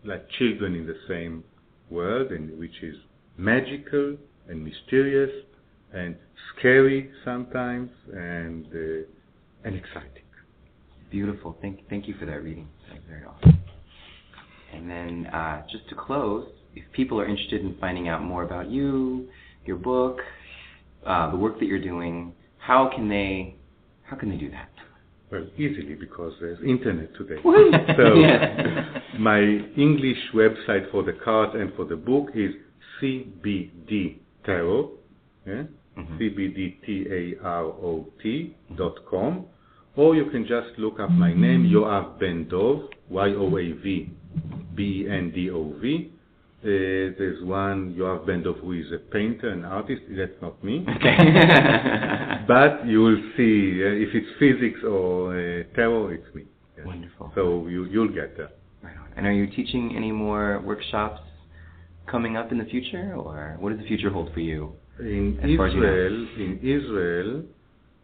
like children in the same world, and which is magical and mysterious and scary sometimes and uh, and exciting. Beautiful. Thank thank you for that reading. That was very awesome. And then uh, just to close, if people are interested in finding out more about you, your book, uh, the work that you're doing, how can they how can they do that? Well, easily because there's internet today. So my English website for the card and for the book is CBD Tarot, yeah? Mhm. Com, or you can just look up my name, Yoav Ben Dov, Y-O-A-V, B-E-N-D-O-V. Uh, there's one Yoav Ben Dov who is a painter, an artist. That's not me. Okay. But you will see uh, if it's physics or uh, tarot, it's me. Yes. Wonderful. So you you'll get there. Right on. And are you teaching any more workshops coming up in the future, or what does the future hold for you? In As far as. Israel, in Israel,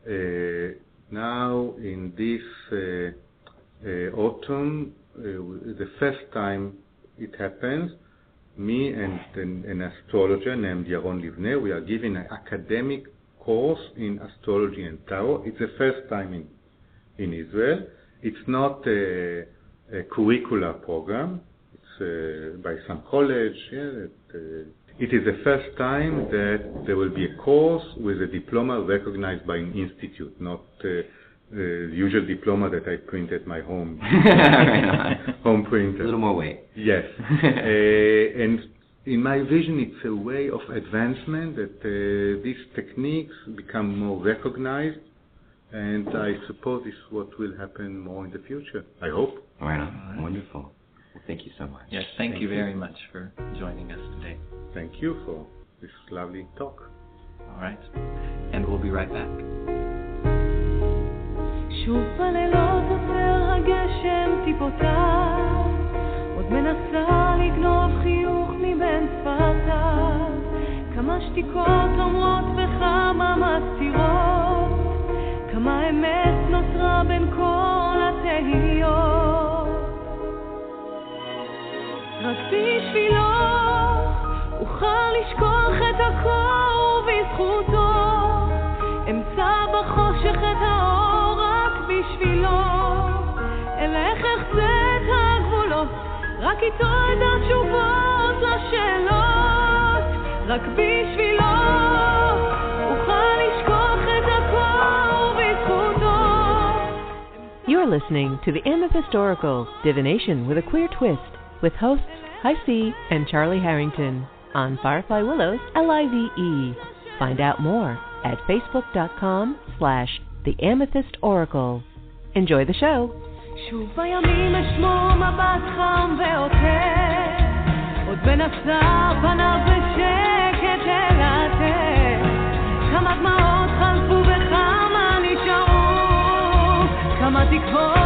uh, now in this uh, uh, autumn, uh, the first time it happens, me and an, an astrologer named Yaron Livne, we are giving an academic course in astrology and tarot. It's the first time in, in Israel. It's not a, a curricular program. It's uh, by some college. Yeah, that, uh, it is the first time that there will be a course with a diploma recognized by an institute, not uh, the usual diploma that I print at my home home printer. A little more weight. Yes. uh, and in my vision, it's a way of advancement that uh, these techniques become more recognized, and I suppose this is what will happen more in the future. I hope. Right on. Wonderful. Well, thank you so much. Yes, thank, you very much for joining us today. Thank you for this lovely talk. All right. And we'll be right back. שוב בלילות עוצר הגשם טיפותיו, עוד מנסה לגנוב חיוך מבין שפתיו. כמה שתיקות אומרות וכמה מסתירות, כמה אמת נותרה בין כל התהיות. רק בשבילו אוכל לשכוח את הכל ובזכותו אמצא בחושך את האור רק בשבילו אלך אחצה את הגבולות רק איתו אדע תשובות לשאלות רק בשבילו אוכל לשכוח את הכל ובזכותו You're listening to the Amethyst Oracle Divination with a Queer Twist with hosts Hi C and Charlie Harrington on Firefly Willows L-I-V-E. Find out more at facebook.com slash the Amethyst Oracle. Enjoy the show. שוב בימים אשמור מבט חם ועוטה, עוד בנפסר פניו בשקט אלטה, כמה דמעות חלפו וכמה נשארו, כמה תקוות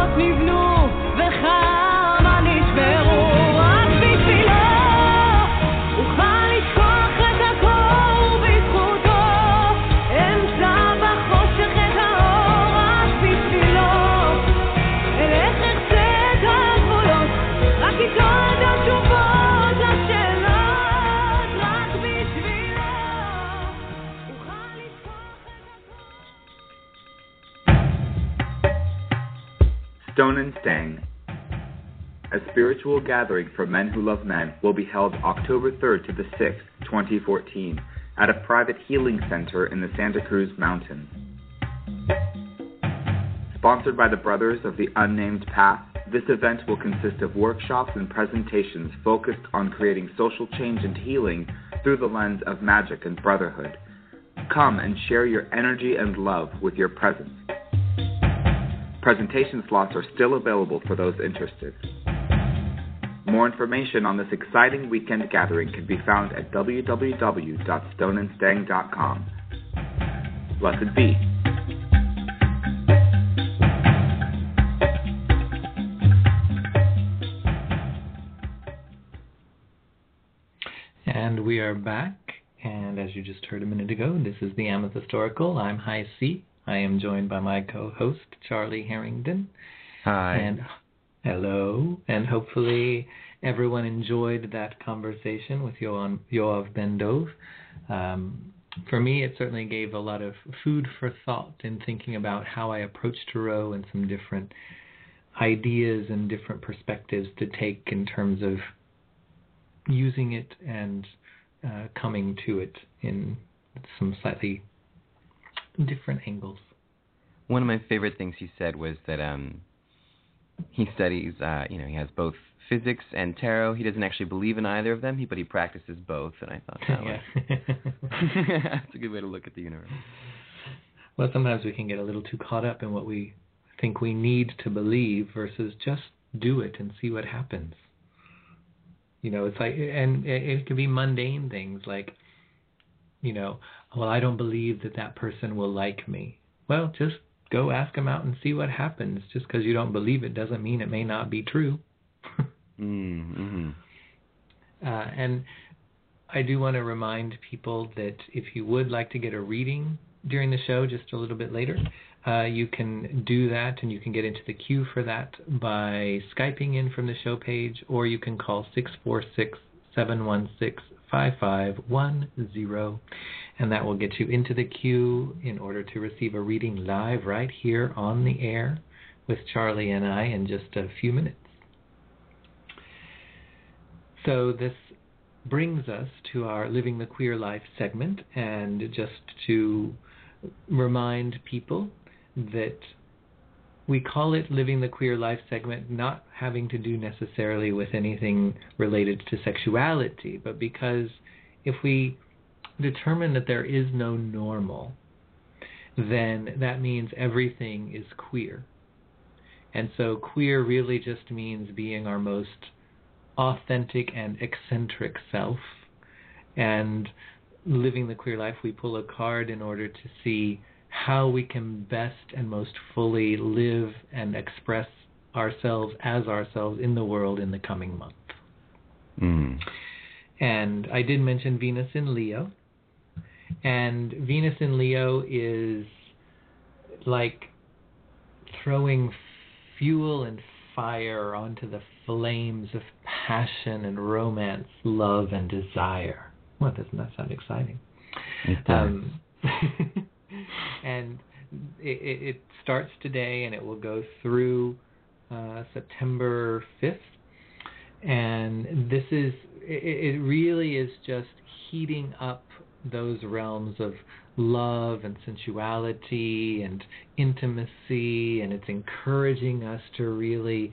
Stone and Stang. A spiritual gathering for men who love men will be held October 3rd to the 6th, 2014, at a private healing center in the Santa Cruz Mountains. Sponsored by the Brothers of the Unnamed Path, this event will consist of workshops and presentations focused on creating social change and healing through the lens of magic and brotherhood. Come and share your energy and love with your presence. Presentation slots are still available for those interested. More information on this exciting weekend gathering can be found at www.stoneandstang.com. Blessed be. And we are back. And as you just heard a minute ago, this is the Amethyst Oracle. I'm High C. I am joined by my co-host Charlie Harrington. Hi. And hello. And hopefully everyone enjoyed that conversation with Yoav, Yoav Ben Dov. Um, for me, it certainly gave a lot of food for thought in thinking about how I approach Tarot and some different ideas and different perspectives to take in terms of using it and uh, coming to it in some slightly different angles. One of my favorite things he said was that um, he studies, uh, you know, he has both physics and tarot. He doesn't actually believe in either of them, but he practices both. And I thought that was that's a good way to look at the universe. Well, sometimes we can get a little too caught up in what we think we need to believe versus just do it and see what happens. You know, it's like, and it, it can be mundane things like, you know, well, I don't believe that that person will like me. Well, just go ask them out and see what happens. Just because you don't believe it doesn't mean it may not be true. Mm-hmm. Uh, and I do want to remind people that if you would like to get a reading during the show just a little bit later, uh, you can do that and you can get into the queue for that by Skyping in from the show page or you can call 646 716 5510 and that will get you into the queue in order to receive a reading live right here on the air with Charlie and I in just a few minutes. So this brings us to our Living the Queer Life segment, and just to remind people that we call it Living the Queer Life segment, not having to do necessarily with anything related to sexuality, but because if we determine that there is no normal, then that means everything is queer. And so queer really just means being our most authentic and eccentric self. And living the queer life, we pull a card in order to see how we can best and most fully live and express ourselves as ourselves in the world in the coming month. Mm. And I did mention Venus in Leo. And Venus in Leo is like throwing fuel and fire onto the flames of passion and romance, love and desire. Well, doesn't that sound exciting? It does. Um, and it, it starts today and it will go through uh, September 5th. And this is, it, it really is just heating up those realms of love and sensuality and intimacy, and it's encouraging us to really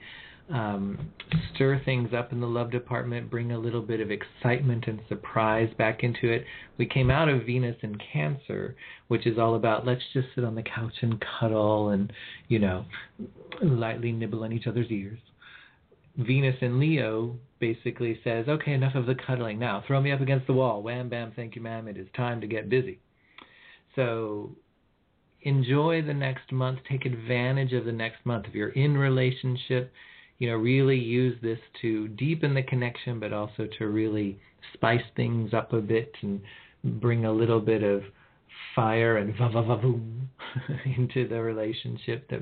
um, stir things up in the love department, bring a little bit of excitement and surprise back into it. We came out of Venus in Cancer, which is all about let's just sit on the couch and cuddle and, you know, lightly nibble on each other's ears. Venus in Leo basically says, okay, enough of the cuddling. Now, throw me up against the wall. Wham, bam, thank you, ma'am. It is time to get busy. So enjoy the next month. Take advantage of the next month. If you're in relationship, you know, really use this to deepen the connection, but also to really spice things up a bit and bring a little bit of fire and va va va boom into the relationship. That,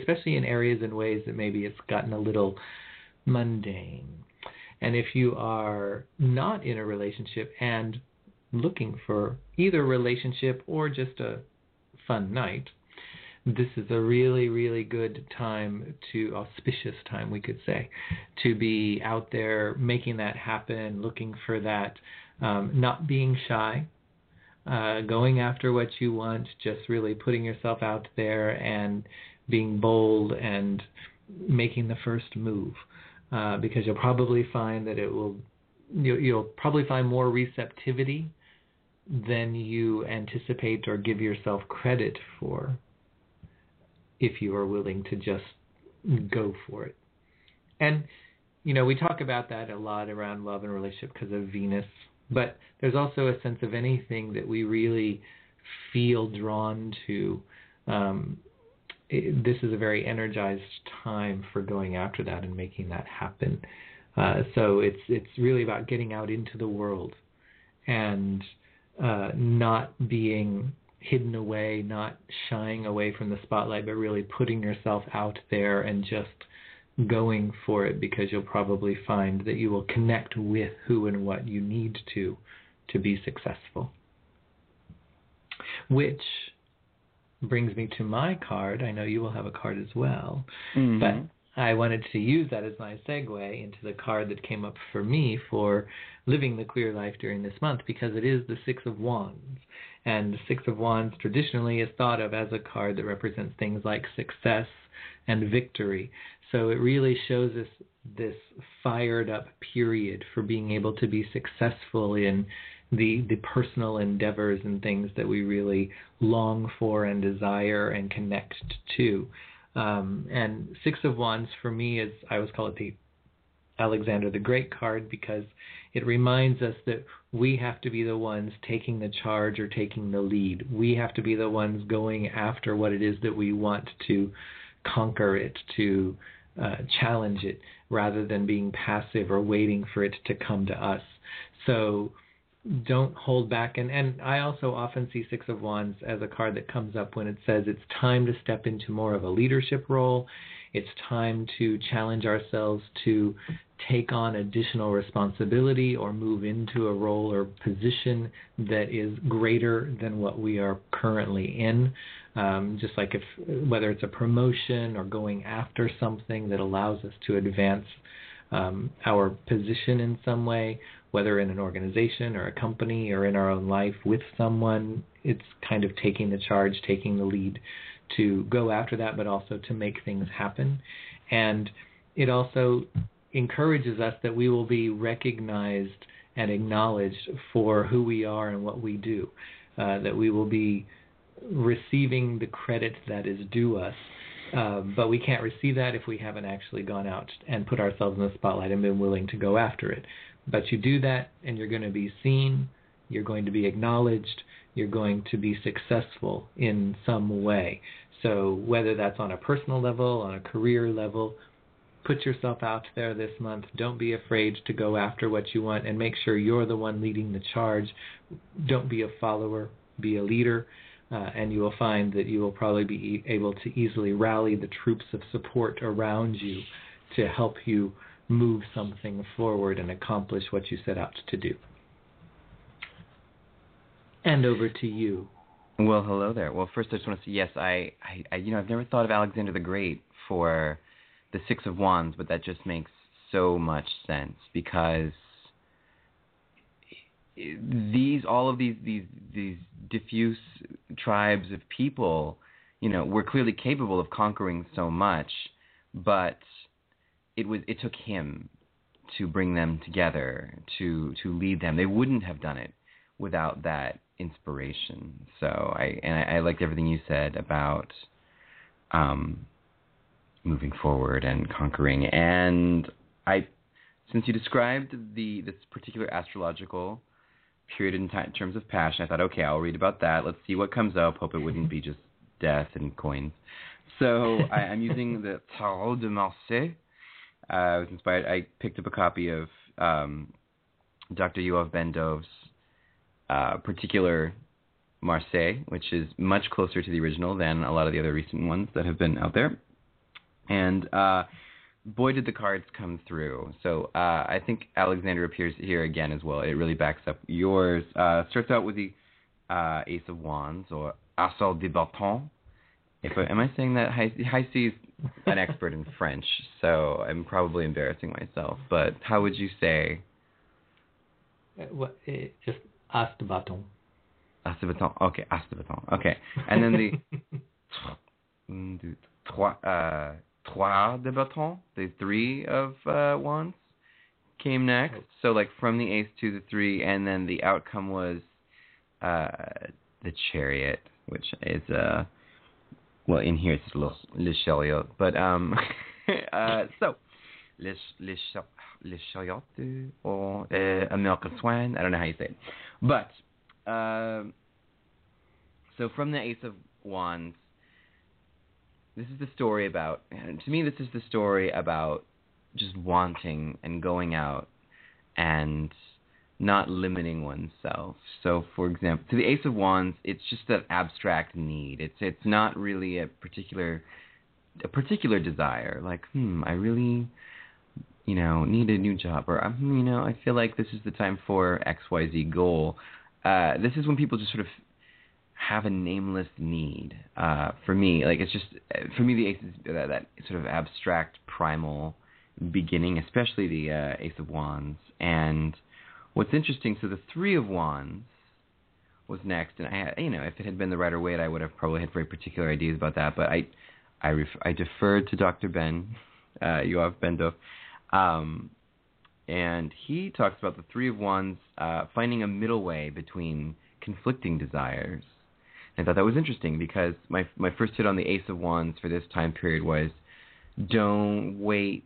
especially in areas and ways that maybe it's gotten a little mundane. And if you are not in a relationship and looking for either relationship or just a fun night, this is a really, really good time to, auspicious time, we could say, to be out there making that happen, looking for that, um, not being shy, uh, going after what you want, just really putting yourself out there and being bold and making the first move. Uh, because you'll probably find that it will, you'll, you'll probably find more receptivity than you anticipate or give yourself credit for if you are willing to just go for it. And, you know, we talk about that a lot around love and relationship because of Venus, but there's also a sense of anything that we really feel drawn to. Um, it, this is a very energized time for going after that and making that happen. Uh, so it's it's really about getting out into the world and uh, not being hidden away, not shying away from the spotlight, but really putting yourself out there and just going for it because you'll probably find that you will connect with who and what you need to to be successful. Which brings me to my card. I know you will have a card as well, mm-hmm. but I wanted to use that as my segue into the card that came up for me for living the queer life during this month because it is the Six of Wands. And the Six of Wands traditionally is thought of as a card that represents things like success and victory. So it really shows us this fired up period for being able to be successful in the the personal endeavors and things that we really long for and desire and connect to. Um, and Six of Wands for me is I always call it the Alexander the Great card because it reminds us that we have to be the ones taking the charge or taking the lead. We have to be the ones going after what it is that we want to conquer it, to uh, challenge it, rather than being passive or waiting for it to come to us. So don't hold back. And, and I also often see Six of Wands as a card that comes up when it says it's time to step into more of a leadership role. It's time to challenge ourselves to take on additional responsibility or move into a role or position that is greater than what we are currently in. Um, just like if whether it's a promotion or going after something that allows us to advance um, our position in some way, whether in an organization or a company or in our own life with someone, it's kind of taking the charge, taking the lead to go after that, but also to make things happen. And it also encourages us that we will be recognized and acknowledged for who we are and what we do, uh, that we will be receiving the credit that is due us. Uh, but we can't receive that if we haven't actually gone out and put ourselves in the spotlight and been willing to go after it. But you do that, and you're going to be seen, you're going to be acknowledged, you're going to be successful in some way. So, whether that's on a personal level, on a career level, put yourself out there this month. Don't be afraid to go after what you want and make sure you're the one leading the charge. Don't be a follower, be a leader. Uh, and you will find that you will probably be able to easily rally the troops of support around you to help you move something forward and accomplish what you set out to do. And over to you. Well, hello there. Well, first I just want to say yes. I, I, I, you know, I've never thought of Alexander the Great for the Six of Wands, but that just makes so much sense because these, all of these, these, these diffuse tribes of people, you know, we're clearly capable of conquering so much, but it was it took him to bring them together to to lead them. They wouldn't have done it without that inspiration. So I and I, I liked everything you said about um, moving forward and conquering. And I, since you described the this particular astrological period in, t- terms of passion, I thought, okay, I'll read about that. Let's see what comes up. Hope it wouldn't be just death and coins. So I, I'm using the Tarot de Marseille. Uh, I was inspired. I picked up a copy of um, Dr. Yoav Ben Dov's uh, particular Marseille, which is much closer to the original than a lot of the other recent ones that have been out there. And uh, boy, did the cards come through. So uh, I think Alexander appears here again as well. It really backs up yours. Uh, starts out with the uh, Ace of Wands or Assault de Bâton. If I, am I saying that? HiC is an expert in French, so I'm probably embarrassing myself. But how would you say? Uh, what, uh, just As de Bâton. As de Bâton. Okay, As de Bâton. Okay, and then the trois, uh, trois de Bâton, the three of uh, wands, came next. So like from the ace to the three, and then the outcome was uh, the chariot, which is uh, well in here it's le, le but um, uh, so le le le chariot or uh, American swan. I don't know how you say it, but. Uh, so from the Ace of Wands, this is the story about. To me, this is the story about just wanting and going out and not limiting oneself. So, for example, to the Ace of Wands, it's just an abstract need. It's it's not really a particular a particular desire. Like, hmm, I really, you know, need a new job, or um, you know, I feel like this is the time for X Y Z goal. Uh, this is when people just sort of have a nameless need. Uh, for me, like it's just for me the ace is that, that sort of abstract primal beginning, especially the uh, ace of wands. And what's interesting, so the three of wands was next, and I had, you know, if it had been the Rider Waite, I would have probably had very particular ideas about that. But I, I, ref- I deferred to Dr. Ben, uh, Yoav Ben Dov, um, and he talks about the three of wands uh, finding a middle way between conflicting desires I thought that was interesting because my my first hit on the Ace of Wands for this time period was don't wait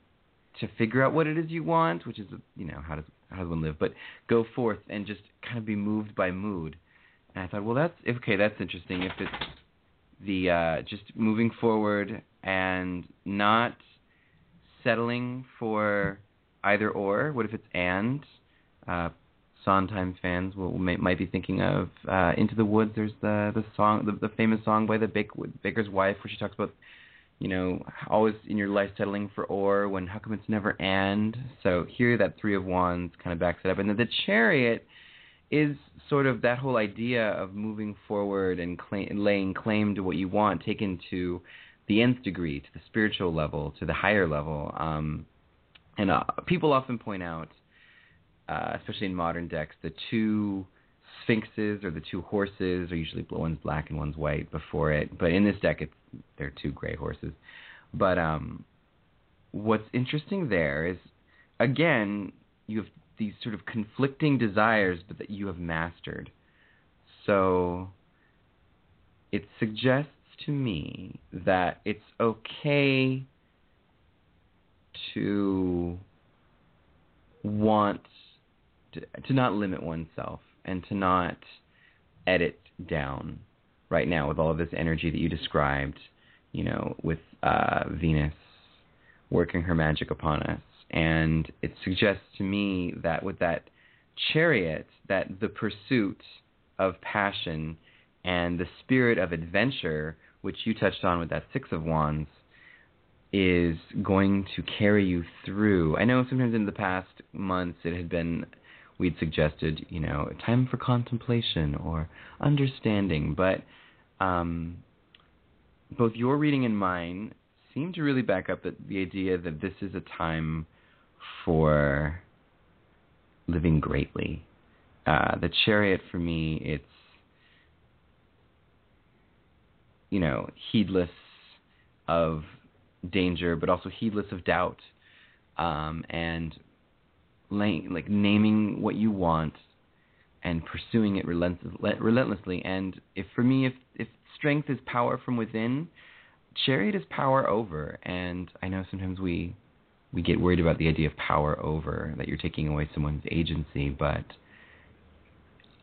to figure out what it is you want, which is you know how does does live, but go forth and just kind of be moved by mood. And I thought, well, that's okay. That's interesting. If it's the uh, just moving forward and not settling for either or. What if it's and? Uh, Sondheim fans will may, might be thinking of uh, Into the Woods. There's the the song, the, the famous song by the baker's wife, where she talks about, you know, always in your life settling for or when how come it's never and. So here, that Three of Wands kind of backs it up, and then the Chariot is sort of that whole idea of moving forward and claim, laying claim to what you want, taken to the nth degree, to the spiritual level, to the higher level. Um, and uh, people often point out uh, especially in modern decks, the two sphinxes or the two horses are usually one's black and one's white before it. But in this deck, it's they're two gray horses. But um, what's interesting there is, again, you have these sort of conflicting desires, but that you have mastered. So it suggests to me that it's okay to want to, to not limit oneself and to not edit down right now with all of this energy that you described, you know, with uh, Venus working her magic upon us. And it suggests to me that with that chariot, that the pursuit of passion and the spirit of adventure, which you touched on with that Six of Wands, is going to carry you through. I know sometimes in the past months it had been we'd suggested, you know, time for contemplation or understanding, but um, both your reading and mine seem to really back up the idea that this is a time for living greatly. Uh, the chariot for me, it's you know heedless of danger, but also heedless of doubt. um, and like naming what you want and pursuing it relentless, relentlessly. And if for me, if if strength is power from within, chariot is power over. And I know sometimes we we get worried about the idea of power over that you're taking away someone's agency, but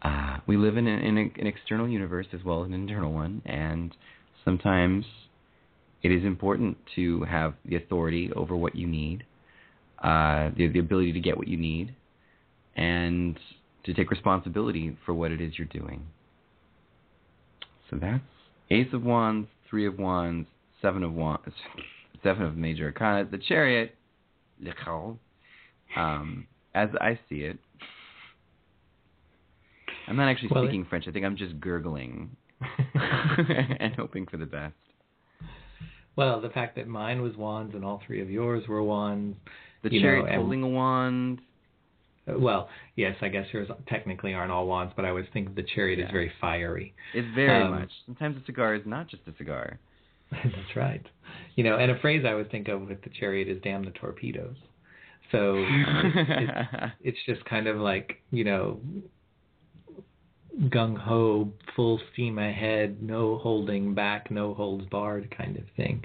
uh, we live in, a, in a, an external universe as well as an internal one, and sometimes it is important to have the authority over what you need, uh, the, the ability to get what you need, and to take responsibility for what it is you're doing. So that's Ace of Wands, Three of Wands, Seven of Wands, Seven of Major Arcana, the Chariot, um, as I see it. I'm not actually well, speaking it, French. I think I'm just gurgling and hoping for the best. Well, the fact that mine was wands and all three of yours were wands. The chariot know, holding a wand. Well, yes, I guess yours technically aren't all wands, but I was think the chariot yeah. is very fiery. It's very um, much. Sometimes a cigar is not just a cigar. That's right. You know, and a phrase I would think of with the chariot is "damn the torpedoes." So it's, it's, it's just kind of like you know gung ho, full steam ahead, no holding back, no holds barred kind of thing.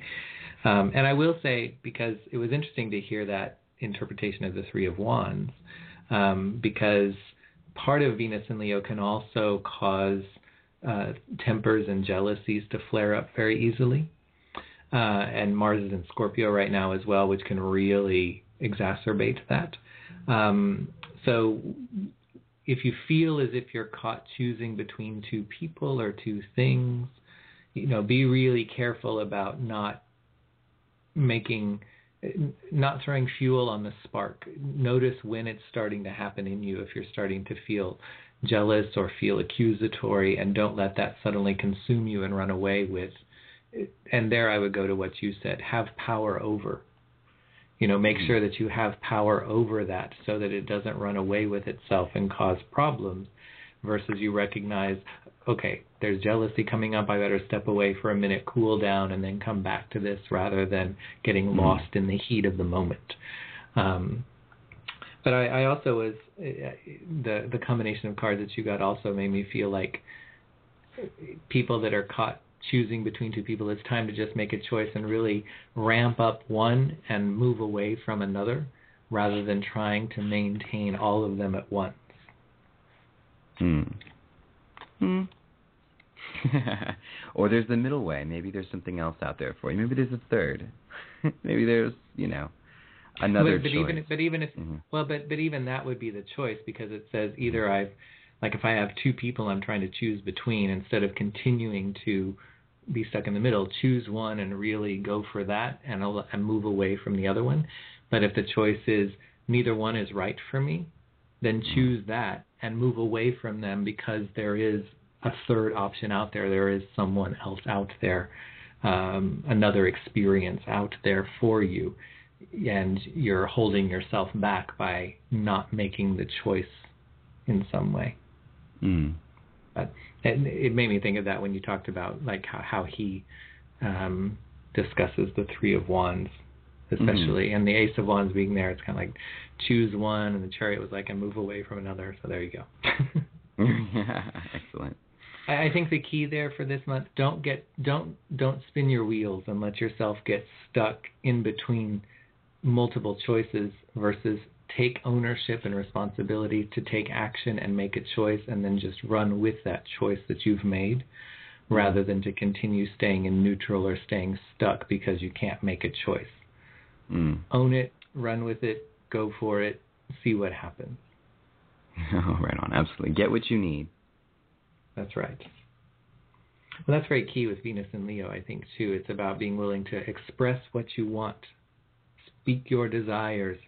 Um, and I will say, because it was interesting to hear that interpretation of the Three of Wands, um, because part of Venus in Leo can also cause uh, tempers and jealousies to flare up very easily. Uh, and Mars is in Scorpio right now as well, which can really exacerbate that. Um, so if you feel as if you're caught choosing between two people or two things, you know, be really careful about not making not throwing fuel on the spark. Notice when it's starting to happen in you if you're starting to feel jealous or feel accusatory and don't let that suddenly consume you and run away with and there I would go to what you said, have power over. You know make sure that you have power over that so that it doesn't run away with itself and cause problems versus you recognize okay there's jealousy coming up i better step away for a minute cool down and then come back to this rather than getting mm-hmm. lost in the heat of the moment um, but I, I also was the the combination of cards that you got also made me feel like people that are caught choosing between two people, it's time to just make a choice and really ramp up one and move away from another rather than trying to maintain all of them at once. Hmm. Hmm. or there's the middle way. Maybe there's something else out there for you. Maybe there's a third. Maybe there's, you know, another but, but choice. Even, but even if, mm-hmm. well, but but even that would be the choice because it says either I've like if I have two people I'm trying to choose between, instead of continuing to be stuck in the middle, choose one and really go for that and, and move away from the other one. But if the choice is neither one is right for me, then mm-hmm. choose that and move away from them because there is a third option out there. There is someone else out there, um, another experience out there for you. And you're holding yourself back by not making the choice in some way. Mm. But it, it made me think of that when you talked about like how, how he um, discusses the Three of Wands, especially, mm-hmm. and the Ace of Wands being there. It's kind of like choose one, and the Chariot was like and move away from another. So there you go. yeah, Excellent. I, I think the key there for this month don't get don't don't spin your wheels and let yourself get stuck in between multiple choices versus take ownership and responsibility to take action and make a choice and then just run with that choice that you've made rather than to continue staying in neutral or staying stuck because you can't make a choice. Mm. Own it, run with it, go for it, see what happens. Oh, right on. Absolutely. Get what you need. That's right. Well, that's very key with Venus and Leo, I think, too. It's about being willing to express what you want, speak your desires,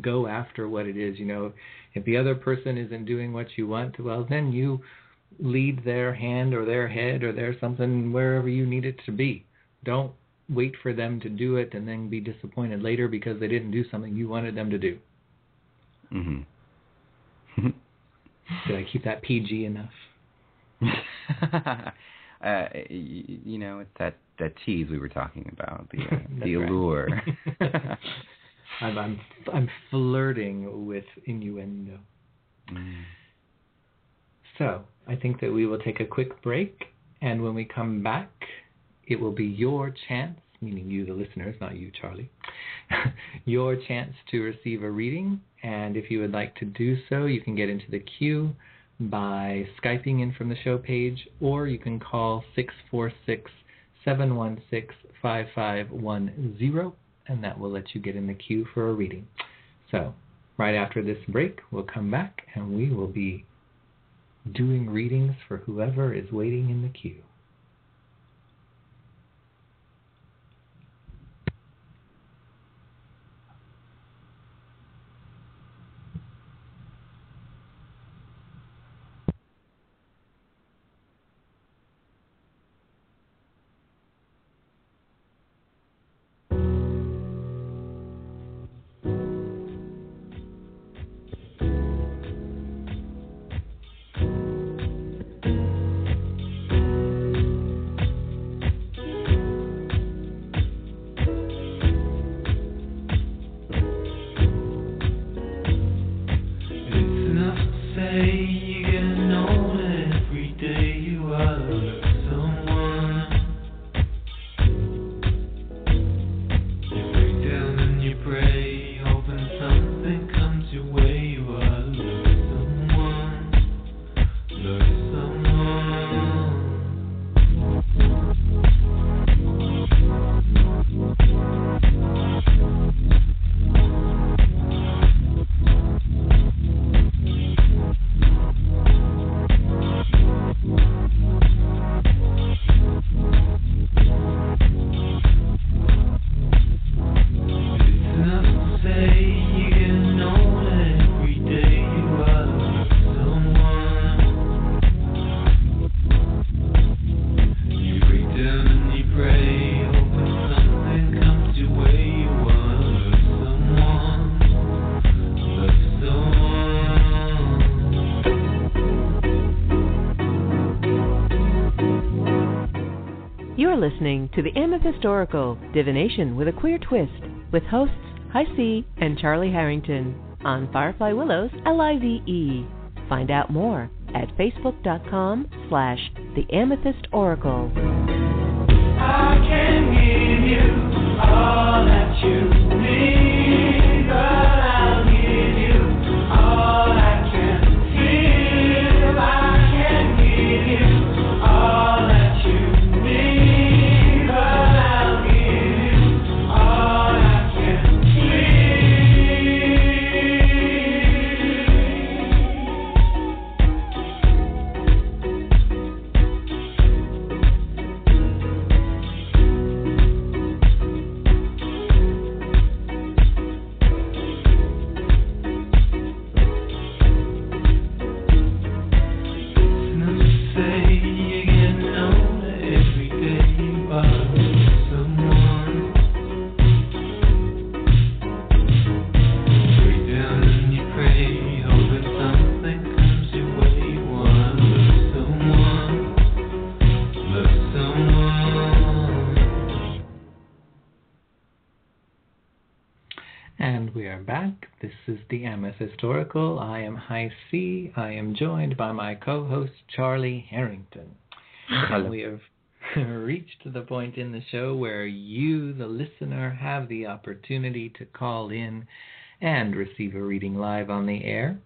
go after what it is. You know, if the other person isn't doing what you want, well, then you lead their hand or their head or their something wherever you need it to be. Don't wait for them to do it and then be disappointed later because they didn't do something you wanted them to do. Mm-hmm. Did I keep that PG enough? uh, you, you know, it's that that tease we were talking about, the uh, the allure. I'm I'm, I'm flirting with innuendo. Mm. So I think that we will take a quick break, and when we come back, it will be your chance, meaning you, the listeners, not you, Charlie, your chance to receive a reading. And if you would like to do so, you can get into the queue by Skyping in from the show page, or you can call 646 716 5510, and that will let you get in the queue for a reading. So, right after this break, we'll come back and we will be doing readings for whoever is waiting in the queue. Listening to the Amethyst Oracle Divination with a Queer Twist with hosts Hi C and Charlie Harrington on Firefly Willows L-I-V-E. Find out more at facebook.com slash the Amethyst Oracle. I can give you all that you need, I High C. I am joined by my co-host Charlie Harrington. And we have reached the point in the show where you, the listener, have the opportunity to call in and receive a reading live on the air.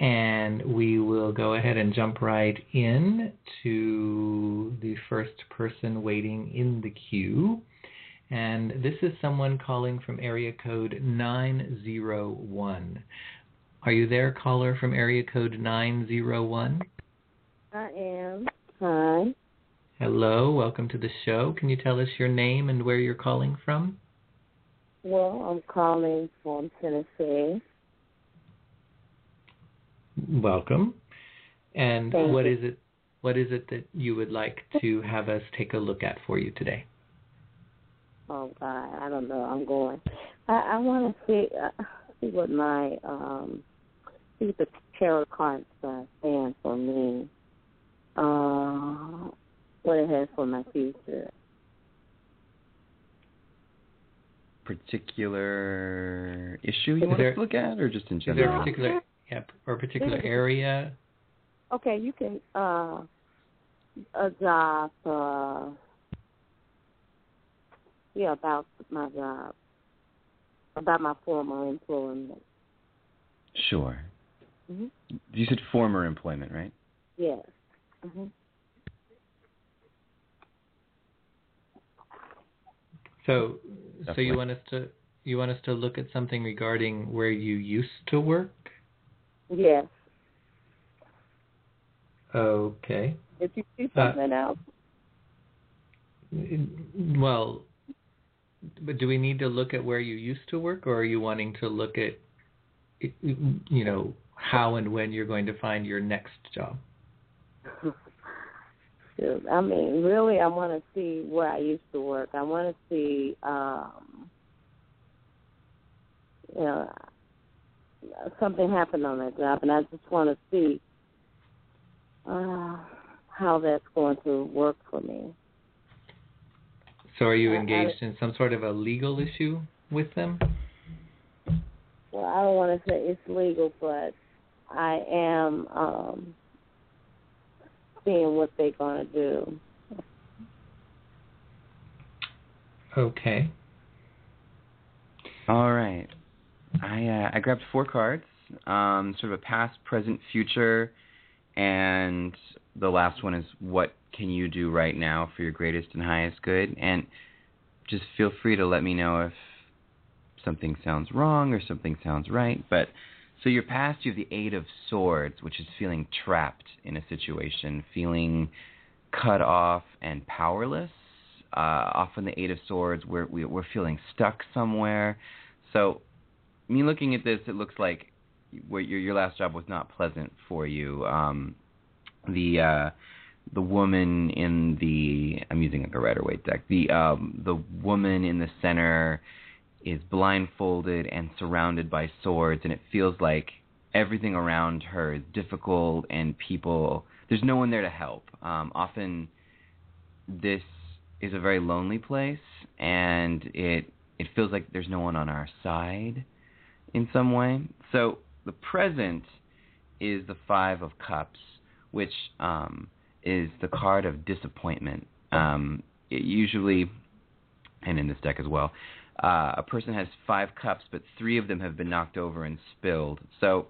And we will go ahead and jump right in to the first person waiting in the queue. And this is someone calling from area code 901. Are you there, caller from area code 901? I am. Hi. Hello, welcome to the show. Can you tell us your name and where you're calling from? Well, I'm calling from Tennessee. Welcome. And Thank what you. is it what is it that you would like to have us take a look at for you today? Oh God, I don't know. I'm going. I, I want to see uh, see what my um see the tarot cards uh, stand for me. Uh, what it has for my future. particular issue you Is want there- to look at, or just in Is there general? a particular yeah, or a particular area? Okay, you can uh a job uh yeah, about my job. About my former employment. Sure. Hmm You said former employment, right? Yes. hmm So so you want us to you want us to look at something regarding where you used to work? Yes. Okay. If you see Uh, something else, Well, but do we need to look at where you used to work, or are you wanting to look at, you know, how and when you're going to find your next job? shoot, I mean, really, I want to see where I used to work. I want to see, um, you know, something happened on that job, and I just want to see uh, how that's going to work for me. So, are you I- I- engaged in some sort of a legal issue with them? Well, I don't want to say it's legal, but I am um, seeing what they're going to do. Okay. All right. I uh, I grabbed four cards, um, sort of a past, present, future, and the last one is what can you do right now for your greatest and highest good. And just feel free to let me know if something sounds wrong or something sounds right. But so your past, you have the Eight of Swords, which is feeling trapped in a situation, feeling cut off and powerless. Uh, often the Eight of Swords, we're we, we're feeling stuck somewhere. So me looking at this, it looks like your your last job was not pleasant for you. Um, the uh, the woman in the I'm using like a Rider Waite deck. The um, the woman in the center is blindfolded and surrounded by swords, and it feels like everything around her is difficult, and people there's no one there to help. Um, often, this is a very lonely place, and it it feels like there's no one on our side in some way. So the present is the Five of Cups, which um, is the card of disappointment. Um, it usually, and in this deck as well, uh, a person has five cups, but three of them have been knocked over and spilled. So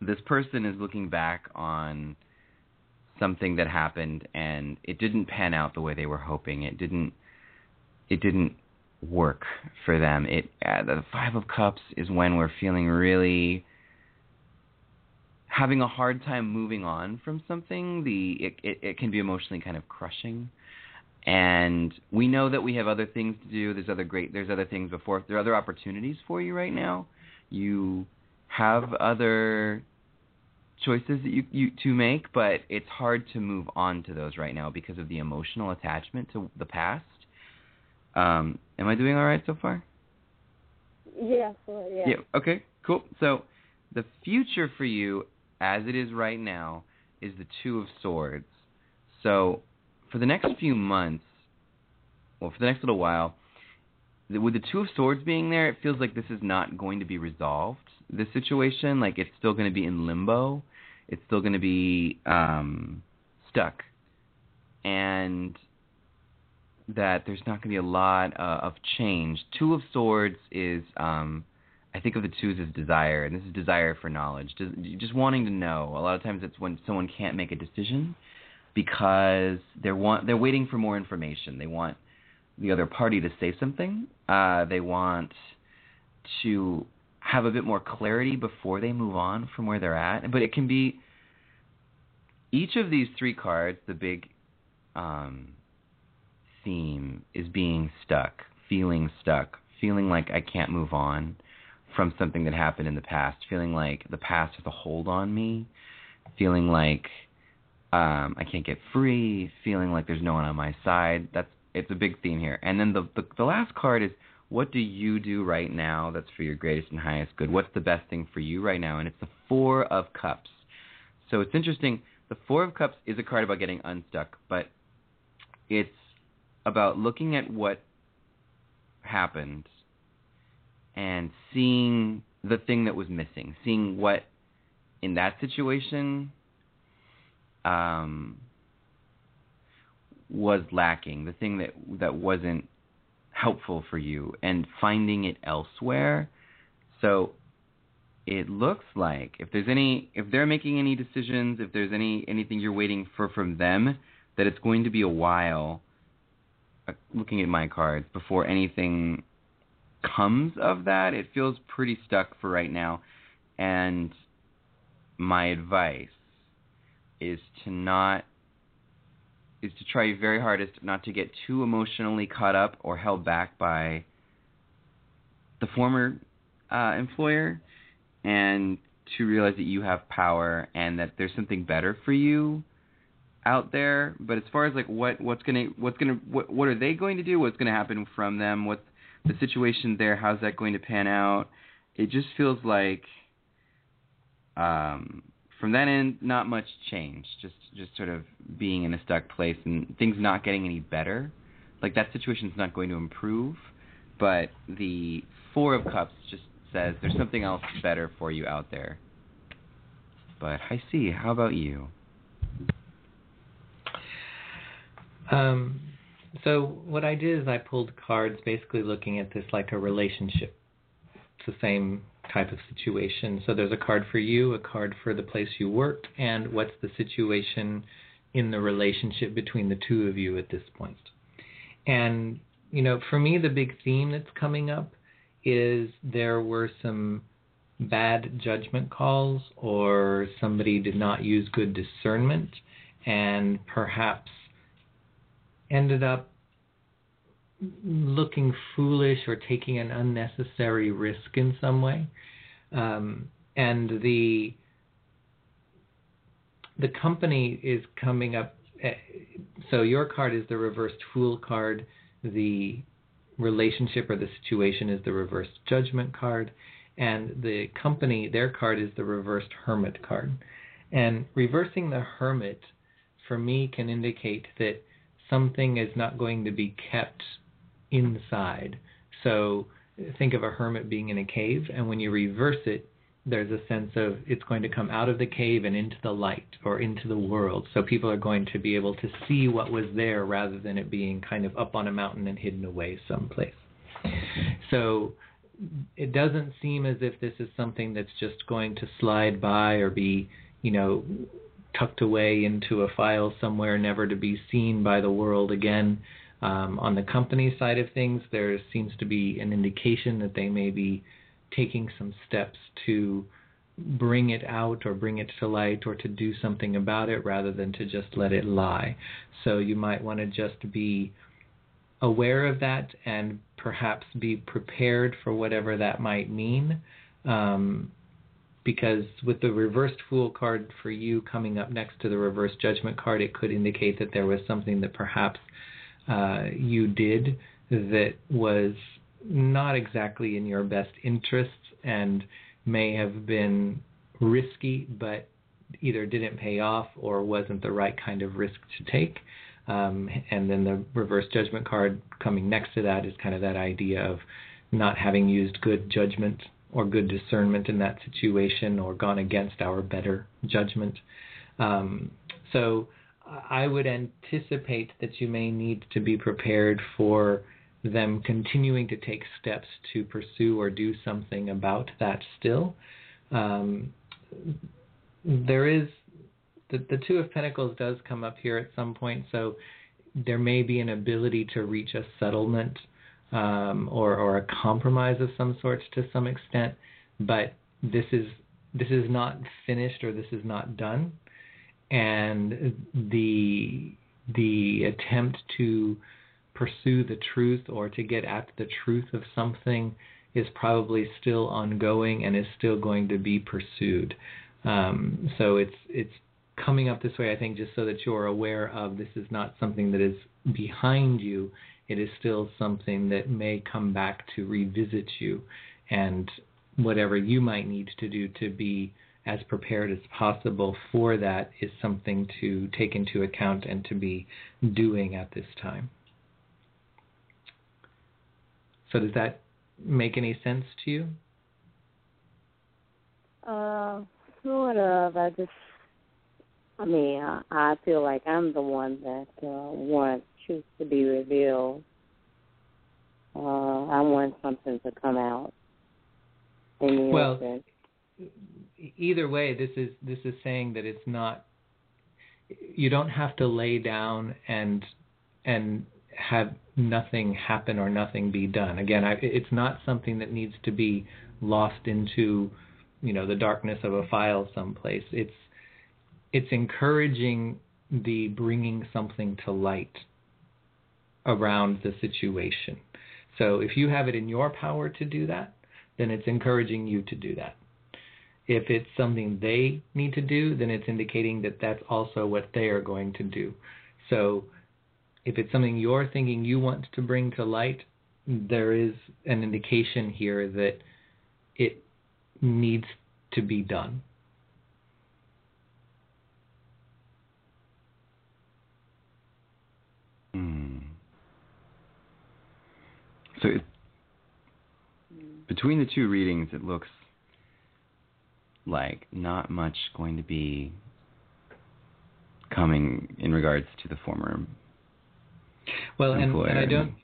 this person is looking back on something that happened, and it didn't pan out the way they were hoping. It didn't. It didn't work for them. It uh, the five of cups is when we're feeling really having a hard time moving on from something. The it, it it can be emotionally kind of crushing. And we know that we have other things to do. There's other great there's other things before there are other opportunities for you right now. You have other choices that you, you to make, but it's hard to move on to those right now because of the emotional attachment to the past. Um, am I doing all right so far? Yeah, so, yeah. Yeah. Okay. Cool. So the future for you, as it is right now, is the Two of Swords. So for the next few months, well, for the next little while, with the Two of Swords being there, it feels like this is not going to be resolved. This situation, like it's still going to be in limbo. It's still going to be um, stuck, and that there's not going to be a lot uh, of change. Two of Swords is, um, I think of the twos as desire, and this is desire for knowledge, Des- just wanting to know. A lot of times it's when someone can't make a decision because they're want they're waiting for more information. They want the other party to say something. Uh, they want to have a bit more clarity before they move on from where they're at. But it can be each of these three cards, the big um, theme is being stuck, feeling stuck, feeling like I can't move on from something that happened in the past, feeling like the past has a hold on me, feeling like um, I can't get free, feeling like there's no one on my side. That's it's a big theme here. And then the, the the last card is what do you do right now that's for your greatest and highest good? What's the best thing for you right now? And it's the Four of Cups. So it's interesting. The Four of Cups is a card about getting unstuck, but it's about looking at what happened and seeing the thing that was missing, seeing what in that situation um, was lacking, the thing that that wasn't helpful for you, and finding it elsewhere. So it looks like if there's any if they're making any decisions, if there's any anything you're waiting for from them, that it's going to be a while. uh, Looking at my cards before anything comes of that, it feels pretty stuck for right now. And my advice is to not is to try your very hardest not to get too emotionally caught up or held back by the former uh, employer and to realize that you have power and that there's something better for you out there. But as far as like what what's going to what's going to what what are they going to do? What's going to happen from them? What the situation there how's that going to pan out? It just feels like um from that end not much change just just sort of being in a stuck place and things not getting any better. Like that situation's not going to improve but the four of cups just says there's something else better for you out there. But i see. How about you? Um, so what I did is I pulled cards, basically looking at this like a relationship. It's the same type of situation. So there's a card for you, a card for the place you work, and what's the situation in the relationship between the two of you at this point. And you know, for me, the big theme that's coming up is there were some bad judgment calls, or somebody did not use good discernment, and perhaps ended up looking foolish or taking an unnecessary risk in some way. Um, and the the company is coming up. eh, So your card is the reversed fool card. The relationship or the situation is the reversed judgment card, and the company their card is the reversed hermit card. And reversing the hermit for me can indicate that something is not going to be kept inside. So think of a hermit being in a cave, and when you reverse it, there's a sense of it's going to come out of the cave and into the light or into the world. So people are going to be able to see what was there rather than it being kind of up on a mountain and hidden away someplace. So it doesn't seem as if this is something that's just going to slide by or be, you know, tucked away into a file somewhere, never to be seen by the world again. Um, on the company side of things, there seems to be an indication that they may be taking some steps to bring it out or bring it to light or to do something about it rather than to just let it lie. So you might want to just be aware of that and perhaps be prepared for whatever that might mean. Um, because with the reversed fool card for you coming up next to the reverse judgment card, it could indicate that there was something that perhaps uh, you did that was not exactly in your best interests and may have been risky, but either didn't pay off or wasn't the right kind of risk to take. Um, and then the reverse judgment card coming next to that is kind of that idea of not having used good judgment or good discernment in that situation or gone against our better judgment. Um, so I would anticipate that you may need to be prepared for them continuing to take steps to pursue or do something about that still. Um, there is the, the Two of Pentacles does come up here at some point, so there may be an ability to reach a settlement um, or, or a compromise of some sort to some extent, but this is this is not finished or this is not done, and the the attempt to pursue the truth or to get at the truth of something is probably still ongoing and is still going to be pursued. Um, so it's it's coming up this way, I think, just so that you're aware of this is not something that is behind you. It is still something that may come back to revisit you, and whatever you might need to do to be as prepared as possible for that is something to take into account and to be doing at this time. So does that make any sense to you? Uh, sort of. I just, I mean, I, I feel like I'm the one that uh, wants truth to be revealed. Uh, I want something to come out. In the Well. Either way, this is this is saying that it's not. You don't have to lay down and and have nothing happen or nothing be done. Again, I, it's not something that needs to be lost into, you know, the darkness of a file someplace. It's it's encouraging the bringing something to light around the situation. So if you have it in your power to do that, then it's encouraging you to do that. If it's something they need to do, then it's indicating that that's also what they are going to do. So if it's something you're thinking you want to bring to light, there is an indication here that it needs to be done. Hmm. So it, between the two readings, it looks like not much going to be coming in regards to the former. Well, and, and I don't,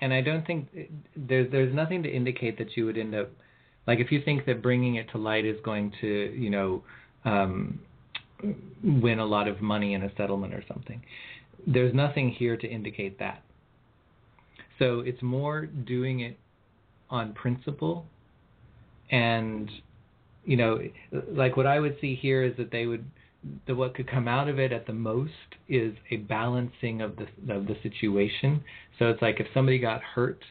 and I don't think there's there's nothing to indicate that you would end up, like if you think that bringing it to light is going to, you know, um, win a lot of money in a settlement or something. There's nothing here to indicate that. So it's more doing it on principle, and you know, like what I would see here is that they would that what could come out of it at the most is a balancing of the of the situation. So it's like if somebody got hurt,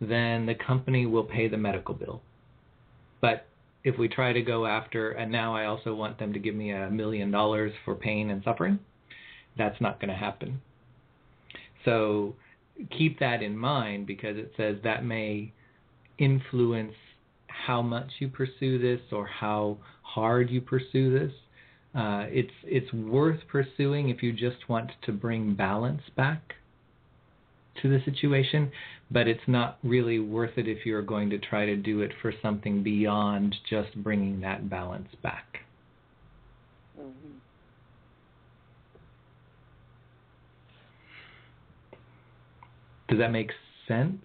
then the company will pay the medical bill. But if we try to go after, and now I also want them to give me a million dollars for pain and suffering, that's not going to happen. So keep that in mind because it says that may influence how much you pursue this or how hard you pursue this. Uh, it's it's worth pursuing if you just want to bring balance back to the situation, but it's not really worth it if you're going to try to do it for something beyond just bringing that balance back. Mhm. Does that make sense?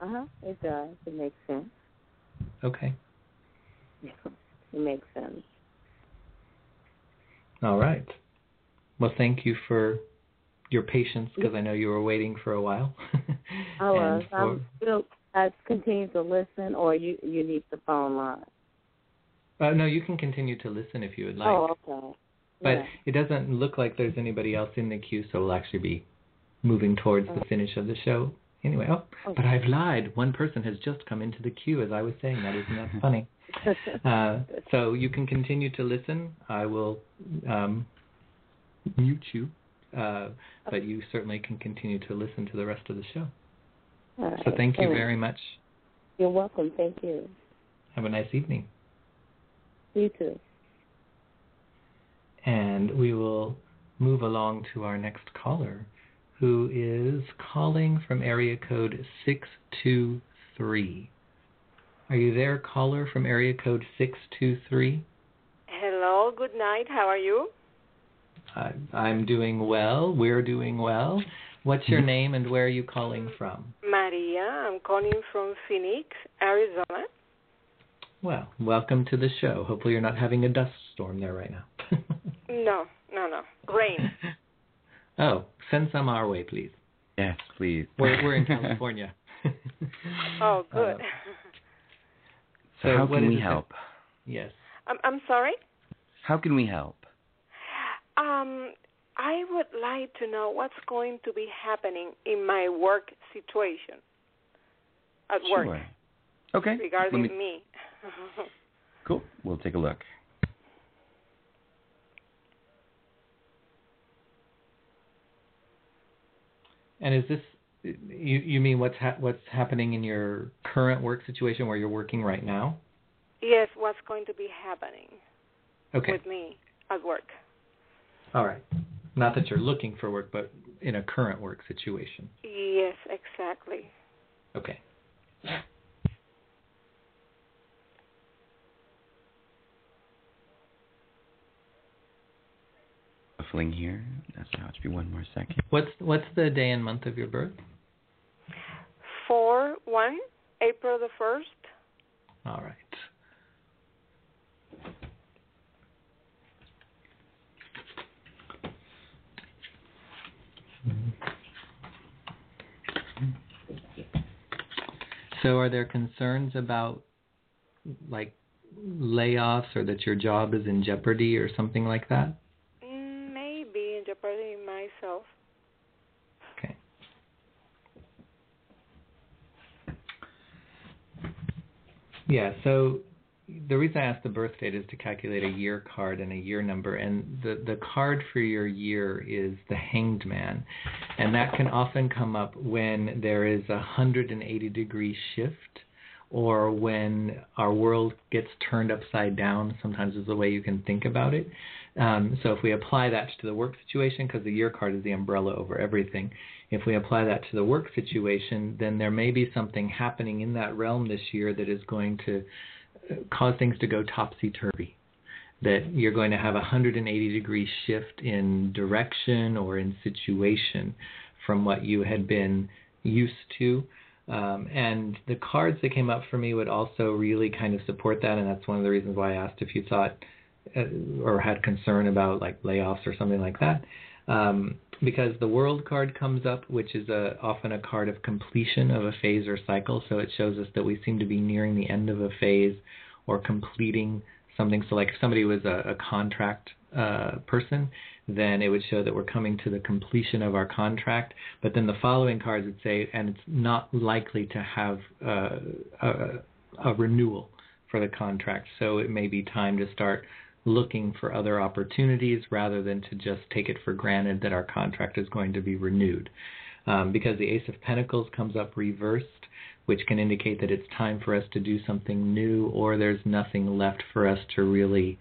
Uh huh. It does. It makes sense. Okay. Yeah, it makes sense. All right. Well, thank you for your patience because I know you were waiting for a while. I was. For- I'm still. I continue to listen, or you you need the phone line. Uh, no, you can continue to listen if you would like. oh, okay. But Yeah. it doesn't look like there's anybody else in the queue, so we'll actually be moving towards the finish of the show. Anyway, oh, but I've lied. One person has just come into the queue as I was saying that. Isn't that funny? Uh, so you can continue to listen. I will um, mute you, uh, but you certainly can continue to listen to the rest of the show. All So thank you very much. You're welcome. Thank you. Have a nice evening. You too. And we will move along to our next caller, who is calling from area code 623. Are you there, caller from area code 623? Hello, good night. How are you? I, I'm doing well. We're doing well. What's your mm-hmm. name and where are you calling from? Maria. I'm calling from Phoenix, Arizona. Well, welcome to the show. Hopefully, you're not having a dust storm there right now. No, no, no. Rain. oh, send some our way, please. Yes, please. We're, we're in California. Oh, good. Uh, So how can we it that- help? yes. I'm I'm sorry. How can we help? Um, I would like to know what's going to be happening in my work situation at work Okay. regarding me, me. Cool. We'll take a look. And is this you? You mean what's ha- what's happening in your current work situation where you're working right now? yes, what's going to be happening Okay. with me at work? All right. Not that you're looking for work, but in a current work situation. Yes, exactly. Okay. Shuffling here. That's how it should be one more second. What's what's the day and month of your birth? Four one April the first. All right. So, are there concerns about like layoffs or that your job is in jeopardy or something like that? Mm, Maybe in jeopardy myself. Okay. Yeah, so the reason I asked the birth date is to calculate a year card and a year number, and the, the card for your year is the Hanged Man, and that can often come up when there is a 180 degree shift or when our world gets turned upside down, sometimes is the way you can think about it. Um, so if we apply that to the work situation, because the year card is the umbrella over everything, if we apply that to the work situation, then there may be something happening in that realm this year that is going to uh, cause things to go topsy turvy. That you're going to have a 180 degree shift in direction or in situation from what you had been used to. Um, and the cards that came up for me would also really kind of support that, and that's one of the reasons why I asked if you thought uh, or had concern about like layoffs or something like that. Um, because the World card comes up, which is a, often a card of completion of a phase or cycle. So it shows us that we seem to be nearing the end of a phase or completing something. So, like if somebody was a, a contract uh, person, then it would show that we're coming to the completion of our contract. But then the following cards would say, and it's not likely to have uh, a, a renewal for the contract. So it may be time to start looking for other opportunities rather than to just take it for granted that our contract is going to be renewed. Um, because the Ace of Pentacles comes up reversed, which can indicate that it's time for us to do something new or there's nothing left for us to really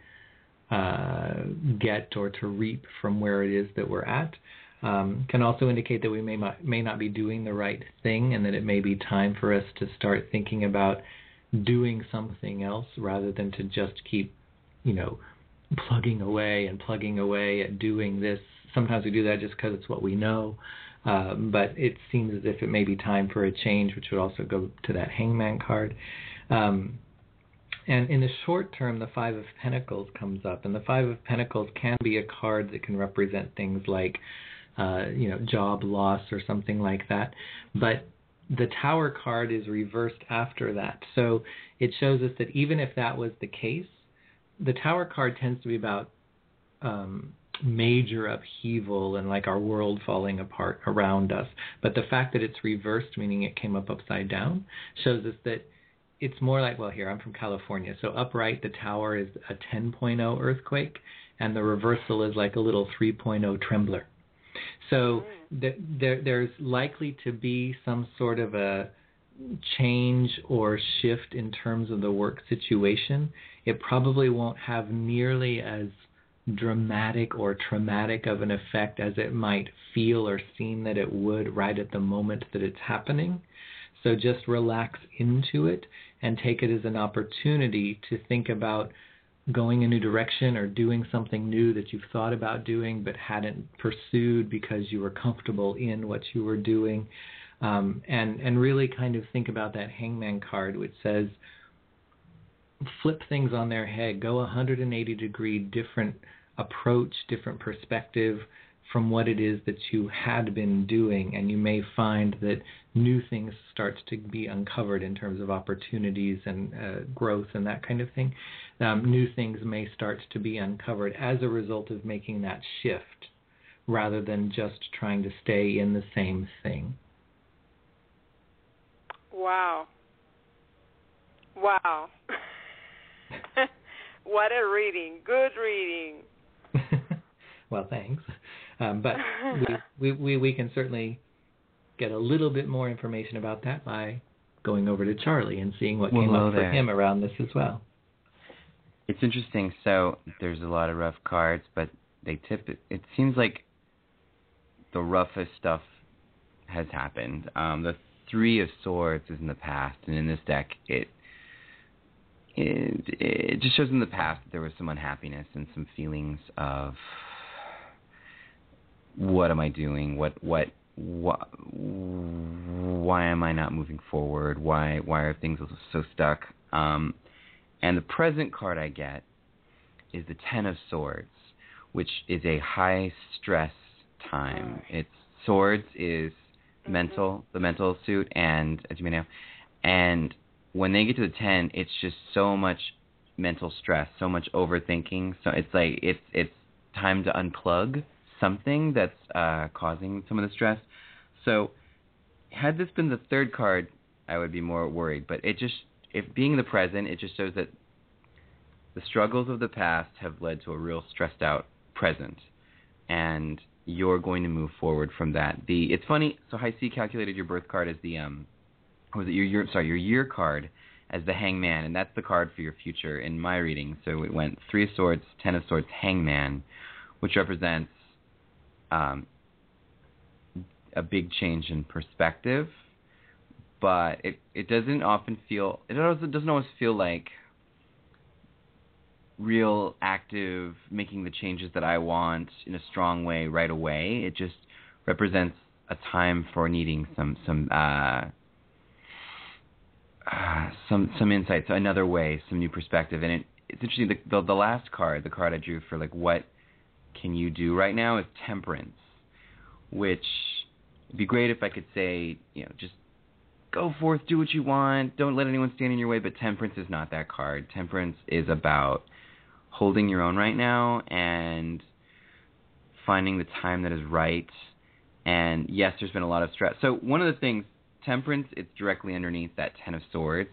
uh, get or to reap from where it is that we're at. Um, can also indicate that we may may not be doing the right thing and that it may be time for us to start thinking about doing something else rather than to just keep, you know, plugging away and plugging away at doing this. Sometimes we do that just because it's what we know, um, but it seems as if it may be time for a change, which would also go to that Hangman card. Um, and in the short term, the Five of Pentacles comes up, and the Five of Pentacles can be a card that can represent things like, uh, you know, job loss or something like that. But the Tower card is reversed after that, so it shows us that even if that was the case, the Tower card tends to be about um, major upheaval and like our world falling apart around us. But the fact that it's reversed, meaning it came up upside down, shows us that it's more like well here i'm from california. So upright the tower is a 10.0 earthquake and the reversal is like a little 3.0 trembler. So th- there there's likely to be some sort of a change or shift in terms of the work situation it probably won't have nearly as dramatic or traumatic of an effect as it might feel or seem that it would right at the moment that it's happening so just relax into it and take it as an opportunity to think about going a new direction or doing something new that you've thought about doing but hadn't pursued because you were comfortable in what you were doing. Um, and and really kind of think about that hangman card which says flip things on their head go 180 degree different approach different perspective from what it is that you had been doing, and you may find that new things start to be uncovered in terms of opportunities and uh, growth and that kind of thing. Um, new things may start to be uncovered as a result of making that shift, rather than just trying to stay in the same thing. Wow. Wow. what a reading. Good reading. well, thanks. Um, but we, we, we, we can certainly get a little bit more information about that by going over to Charlie and seeing what Well, came hello up for him around this as well. It's interesting. So there's a lot of rough cards, but they tip it. It seems like the roughest stuff has happened. Um, the Three of Swords is in the past, and in this deck, it it, it just shows in the past that there was some unhappiness and some feelings of what am I doing? What what what why am I not moving forward? Why why are things so stuck? Um, and the present card I get is the Ten of Swords, which is a high stress time. It's swords is mental, the mental suit, and as you may know, and when they get to the ten, it's just so much mental stress, so much overthinking. So it's like it's it's time to unplug something that's uh, causing some of the stress. So had this been the third card, I would be more worried. But it just if being the present, it just shows that the struggles of the past have led to a real stressed out present, and you're going to move forward from that. The it's funny. So HiC calculated your birth card as the um, was it your year? Sorry, your year card as the Hangman, and that's the card for your future in my reading. So it went Three of Swords, Ten of Swords, Hangman, which represents um, a big change in perspective, but it it doesn't often feel it doesn't always feel like real active making the changes that I want in a strong way right away. It just represents a time for needing some some uh, uh, some some insight, so another way, some new perspective, and it, it's interesting. The, the the last card, the card I drew for like what can you do right now is temperance, which it'd be great if I could say, you know, just go forth, do what you want, don't let anyone stand in your way. But temperance is not that card. Temperance is about holding your own right now and finding the time that is right. And yes, there's been a lot of stress. So one of the things, temperance, it's directly underneath that Ten of Swords,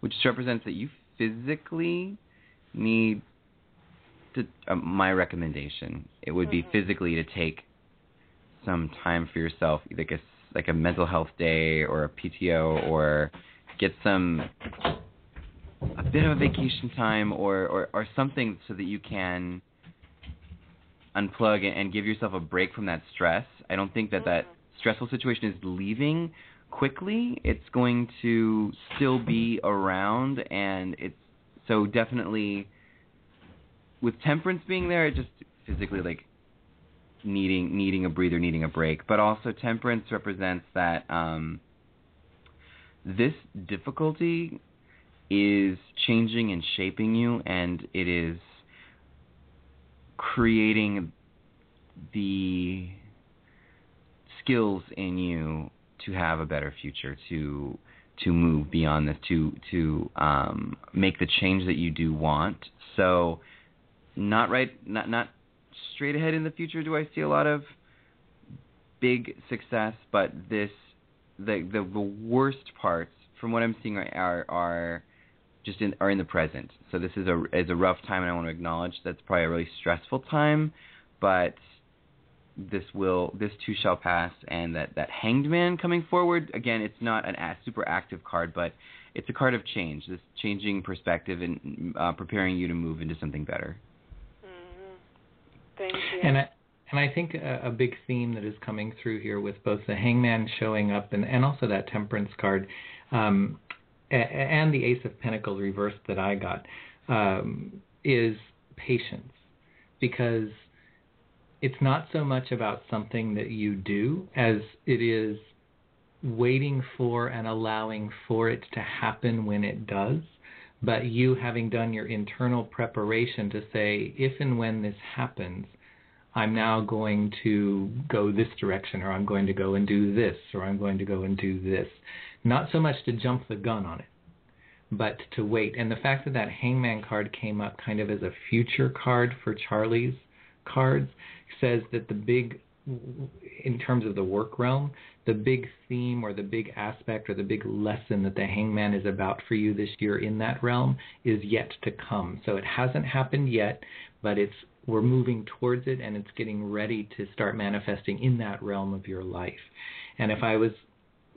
which represents that you physically need to. Uh, my recommendation, it would be physically to take some time for yourself, like a like a mental health day or a PTO, or get some bit of a vacation time or, or, or something so that you can unplug and, give yourself a break from that stress. I don't think that that stressful situation is leaving quickly. It's going to still be around, and it's so definitely with temperance being there, it just physically like needing needing a breather, needing a break. But also temperance represents that um, this difficulty is changing and shaping you, and it is creating the skills in you to have a better future, to to move beyond this, to to um, make the change that you do want. So, not right, not not straight ahead in the future. Do I see a lot of big success? But this, the the, the worst parts, from what I'm seeing, are are just in are in the present. So this is a is a rough time, and I want to acknowledge that's probably a really stressful time, but this will this too shall pass, and that that hanged man coming forward again. It's not an a, super active card, but it's a card of change. This changing perspective and uh, preparing you to move into something better. Thank you. And I, and I think a, a big theme that is coming through here with both the Hangman showing up and, and also that Temperance card, um, a, and the Ace of Pentacles reversed that I got, um, is patience, because it's not so much about something that you do as it is waiting for and allowing for it to happen when it does but you having done your internal preparation to say, if and when this happens, I'm now going to go this direction, or I'm going to go and do this, or I'm going to go and do this. Not so much to jump the gun on it, but to wait. And the fact that that hangman card came up kind of as a future card for Charlie's cards says that the big in terms of the work realm, the big theme or the big aspect or the big lesson that the hangman is about for you this year in that realm is yet to come. So it hasn't happened yet, but it's we're moving towards it and it's getting ready to start manifesting in that realm of your life. And if I was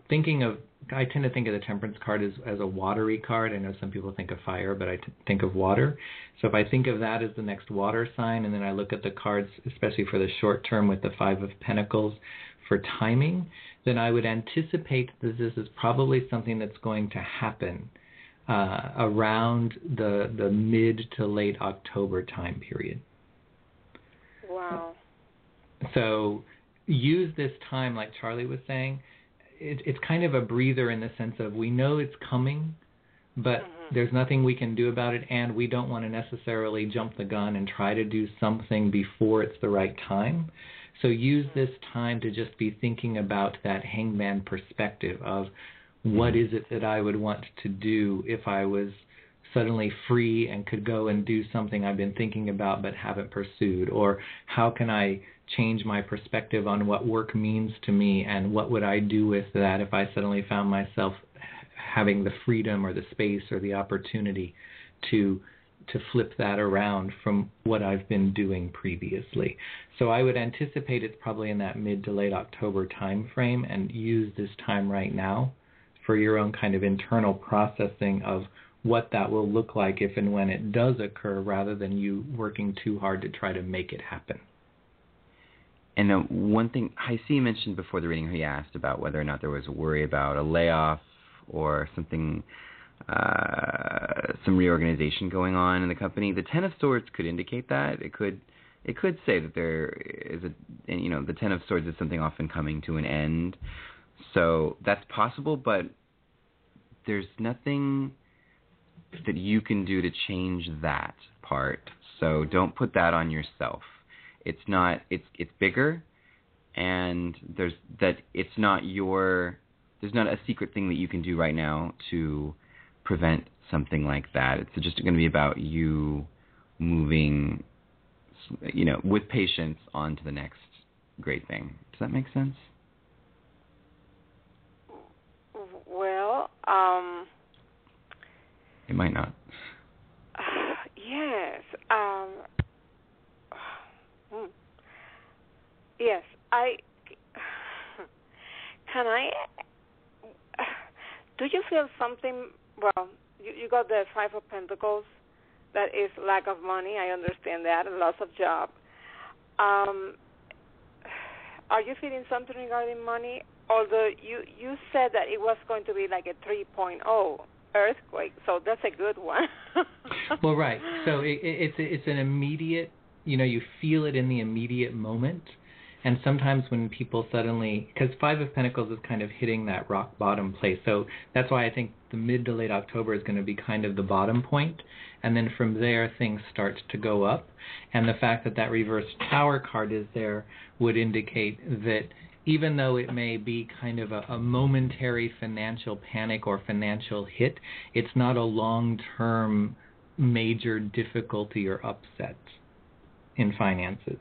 thinking of I tend to think of the temperance card as, as a watery card. I know some people think of fire, but I t- think of water. So if I think of that as the next water sign, and then I look at the cards, especially for the short term with the Five of Pentacles for timing, then I would anticipate that this is probably something that's going to happen uh, around the the mid to late October time period. Wow. So use this time, like Charlie was saying. It, it's kind of a breather in the sense of we know it's coming, but mm-hmm. there's nothing we can do about it, and we don't want to necessarily jump the gun and try to do something before it's the right time. So use mm-hmm. this time to just be thinking about that hangman perspective of what is it that I would want to do if I was suddenly free and could go and do something I've been thinking about but haven't pursued? Or how can I change my perspective on what work means to me and what would I do with that if I suddenly found myself having the freedom or the space or the opportunity to to flip that around from what I've been doing previously. So I would anticipate it's probably in that mid to late October time frame and use this time right now for your own kind of internal processing of what that will look like if and when it does occur rather than you working too hard to try to make it happen. And uh, one thing, HiC mentioned before the reading, he asked about whether or not there was a worry about a layoff or something, uh, some reorganization going on in the company. The Ten of Swords could indicate that. It could, it could say that there is a, you know, the Ten of Swords is something often coming to an end. So that's possible, but there's nothing that you can do to change that part. So don't put that on yourself. It's not it's it's bigger and there's that it's not your there's not a secret thing that you can do right now to prevent something like that. It's just going to be about you moving you know with patience on to the next great thing. Does that make sense? Well, um It might not. yes. Um hmm. Yes, I can I do you feel something well, you, you got the five of pentacles that is lack of money, I understand that, and loss of job. Um are you feeling something regarding money? Although you you said that it was going to be like a 3.0 earthquake, so that's a good one. well, right. So it, it, it's it's an immediate. You know, you feel it in the immediate moment, and sometimes when people suddenly, because Five of Pentacles is kind of hitting that rock bottom place, so that's why I think the mid to late October is going to be kind of the bottom point, and then from there things start to go up, and the fact that that reverse Tower card is there would indicate that even though it may be kind of a, a momentary financial panic or financial hit, it's not a long-term major difficulty or upset in finances.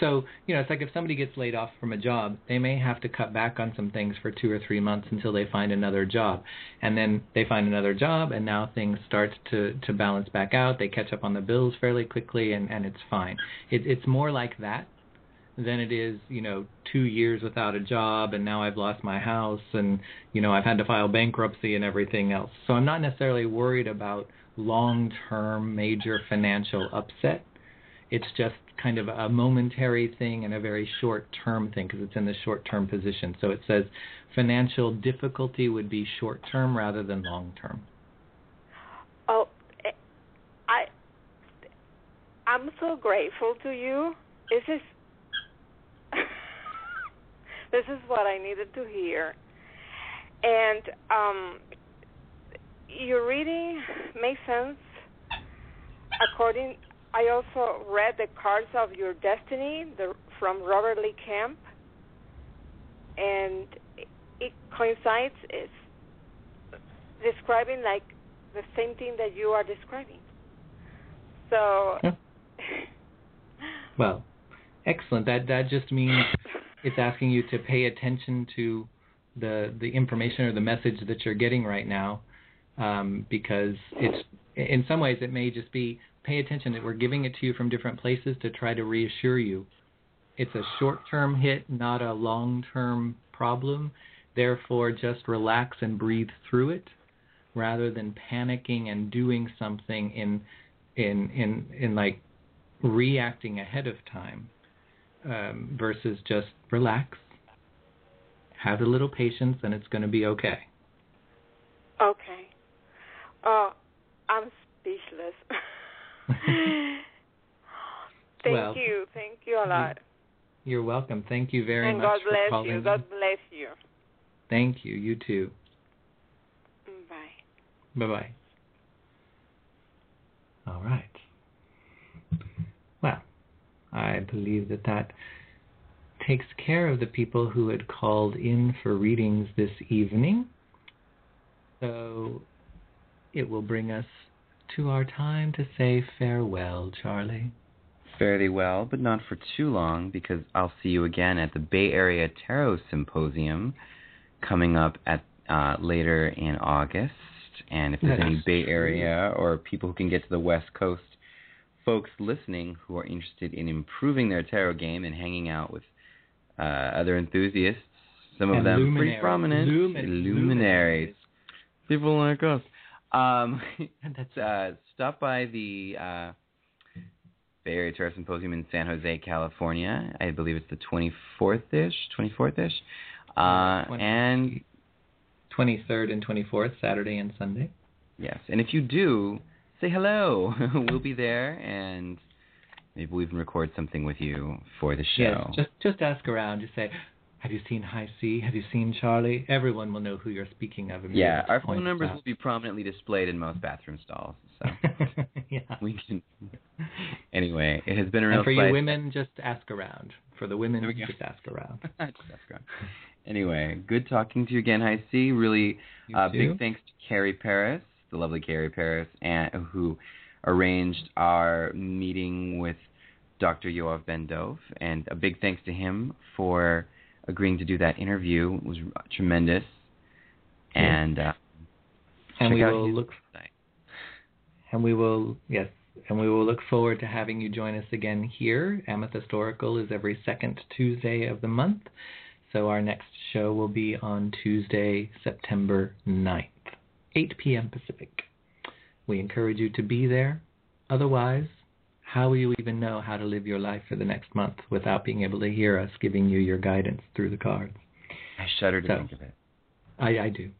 So, you know, it's like if somebody gets laid off from a job, they may have to cut back on some things for two or three months until they find another job. And then they find another job, and now things start to, to balance back out. They catch up on the bills fairly quickly, and, and it's fine. It, it's more like that than it is, you know, two years without a job, and now I've lost my house, and, you know, I've had to file bankruptcy and everything else. So I'm not necessarily worried about long term major financial upset. It's just kind of a momentary thing and a very short term thing because it's in the short term position. So it says financial difficulty would be short term rather than long term. oh, I I'm so grateful to you. This is this is what I needed to hear. And um your reading makes sense according I also read the cards of your destiny the, from Robert Lee Camp, and it coincides. It's describing like the same thing that you are describing. So, Yeah. Well, excellent. That that just means it's asking you to pay attention to the the information or the message that you're getting right now, um, because it's in some ways it may just be pay attention that we're giving it to you from different places to try to reassure you. It's a short-term hit, not a long-term problem. Therefore, just relax and breathe through it, rather than panicking and doing something in in in in like reacting ahead of time um, versus just relax, have a little patience, and it's going to be okay. okay. Oh, I'm speechless. Thank Well, you. Thank you a lot. You're welcome. Thank you very and much God for bless calling. you. God bless you. Thank you. You too. Bye. Bye bye. All right. Well, I believe that that takes care of the people who had called in for readings this evening. So it will bring us to our time to say farewell, Charlie. Fairly well, but not for too long, because I'll see you again at the Bay Area Tarot Symposium coming up at uh, later in August. And if there's any Nice. Bay Area or people who can get to the West Coast folks listening who are interested in improving their tarot game and hanging out with uh, other enthusiasts, some of And them pretty luminaries. prominent Lumin- luminaries, people like us. Um, That's uh, stop by the uh, Bay Area Tarot Symposium in San Jose, California. I believe it's the 24th ish, 24th ish. Uh, Twenty- and 23rd and 24th, Saturday and Sunday. yes, and if you do, say hello. we'll be there, and maybe we'll even record something with you for the show. Yes, just just ask around. Just say, "Have you seen High C? Have you seen Charlie?" Everyone will know who you're speaking of. yeah, our phone numbers will be prominently displayed in most bathroom stalls. So yeah. we can. Anyway, it has been a real And for you women, just ask around. For the women, There we go. just ask around. Just ask around. Anyway, good talking to you again, HiC. Really uh, big thanks to Carrie Paris, the lovely Carrie Paris, and who arranged our meeting with Dr. Yoav Ben Dov, and a big thanks to him for agreeing to do that interview. It was tremendous, and uh, And we will look website. and we will yes, and we will look forward to having you join us again here. Amethyst Oracle is every second Tuesday of the month. So our next show will be on Tuesday, September 9th, 8 p.m. Pacific. We encourage you to be there. Otherwise, how will you even know how to live your life for the next month without being able to hear us giving you your guidance through the cards? I shudder to So- think of it. I, I do.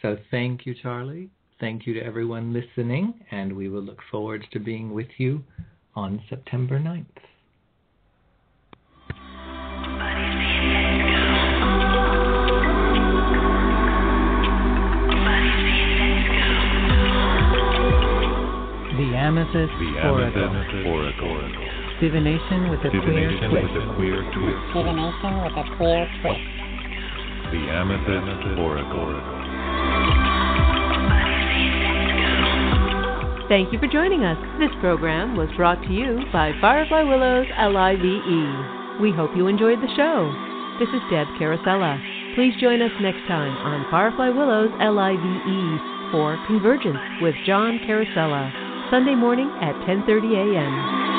So thank you, Charlie. Thank you to everyone listening, and we will look forward to being with you on September 9th. Amethyst The Amethyst Oracle. Divination with a queer Divination twist. with a queer twist. Divination with a queer twist. The Amethyst Oracle. Thank you for joining us. This program was brought to you by Firefly Willows LIVE. We hope you enjoyed the show. This is Deb Carosella. Please join us next time on Firefly Willows LIVE for Convergence with John Carosella, Sunday morning at 10:30 a.m.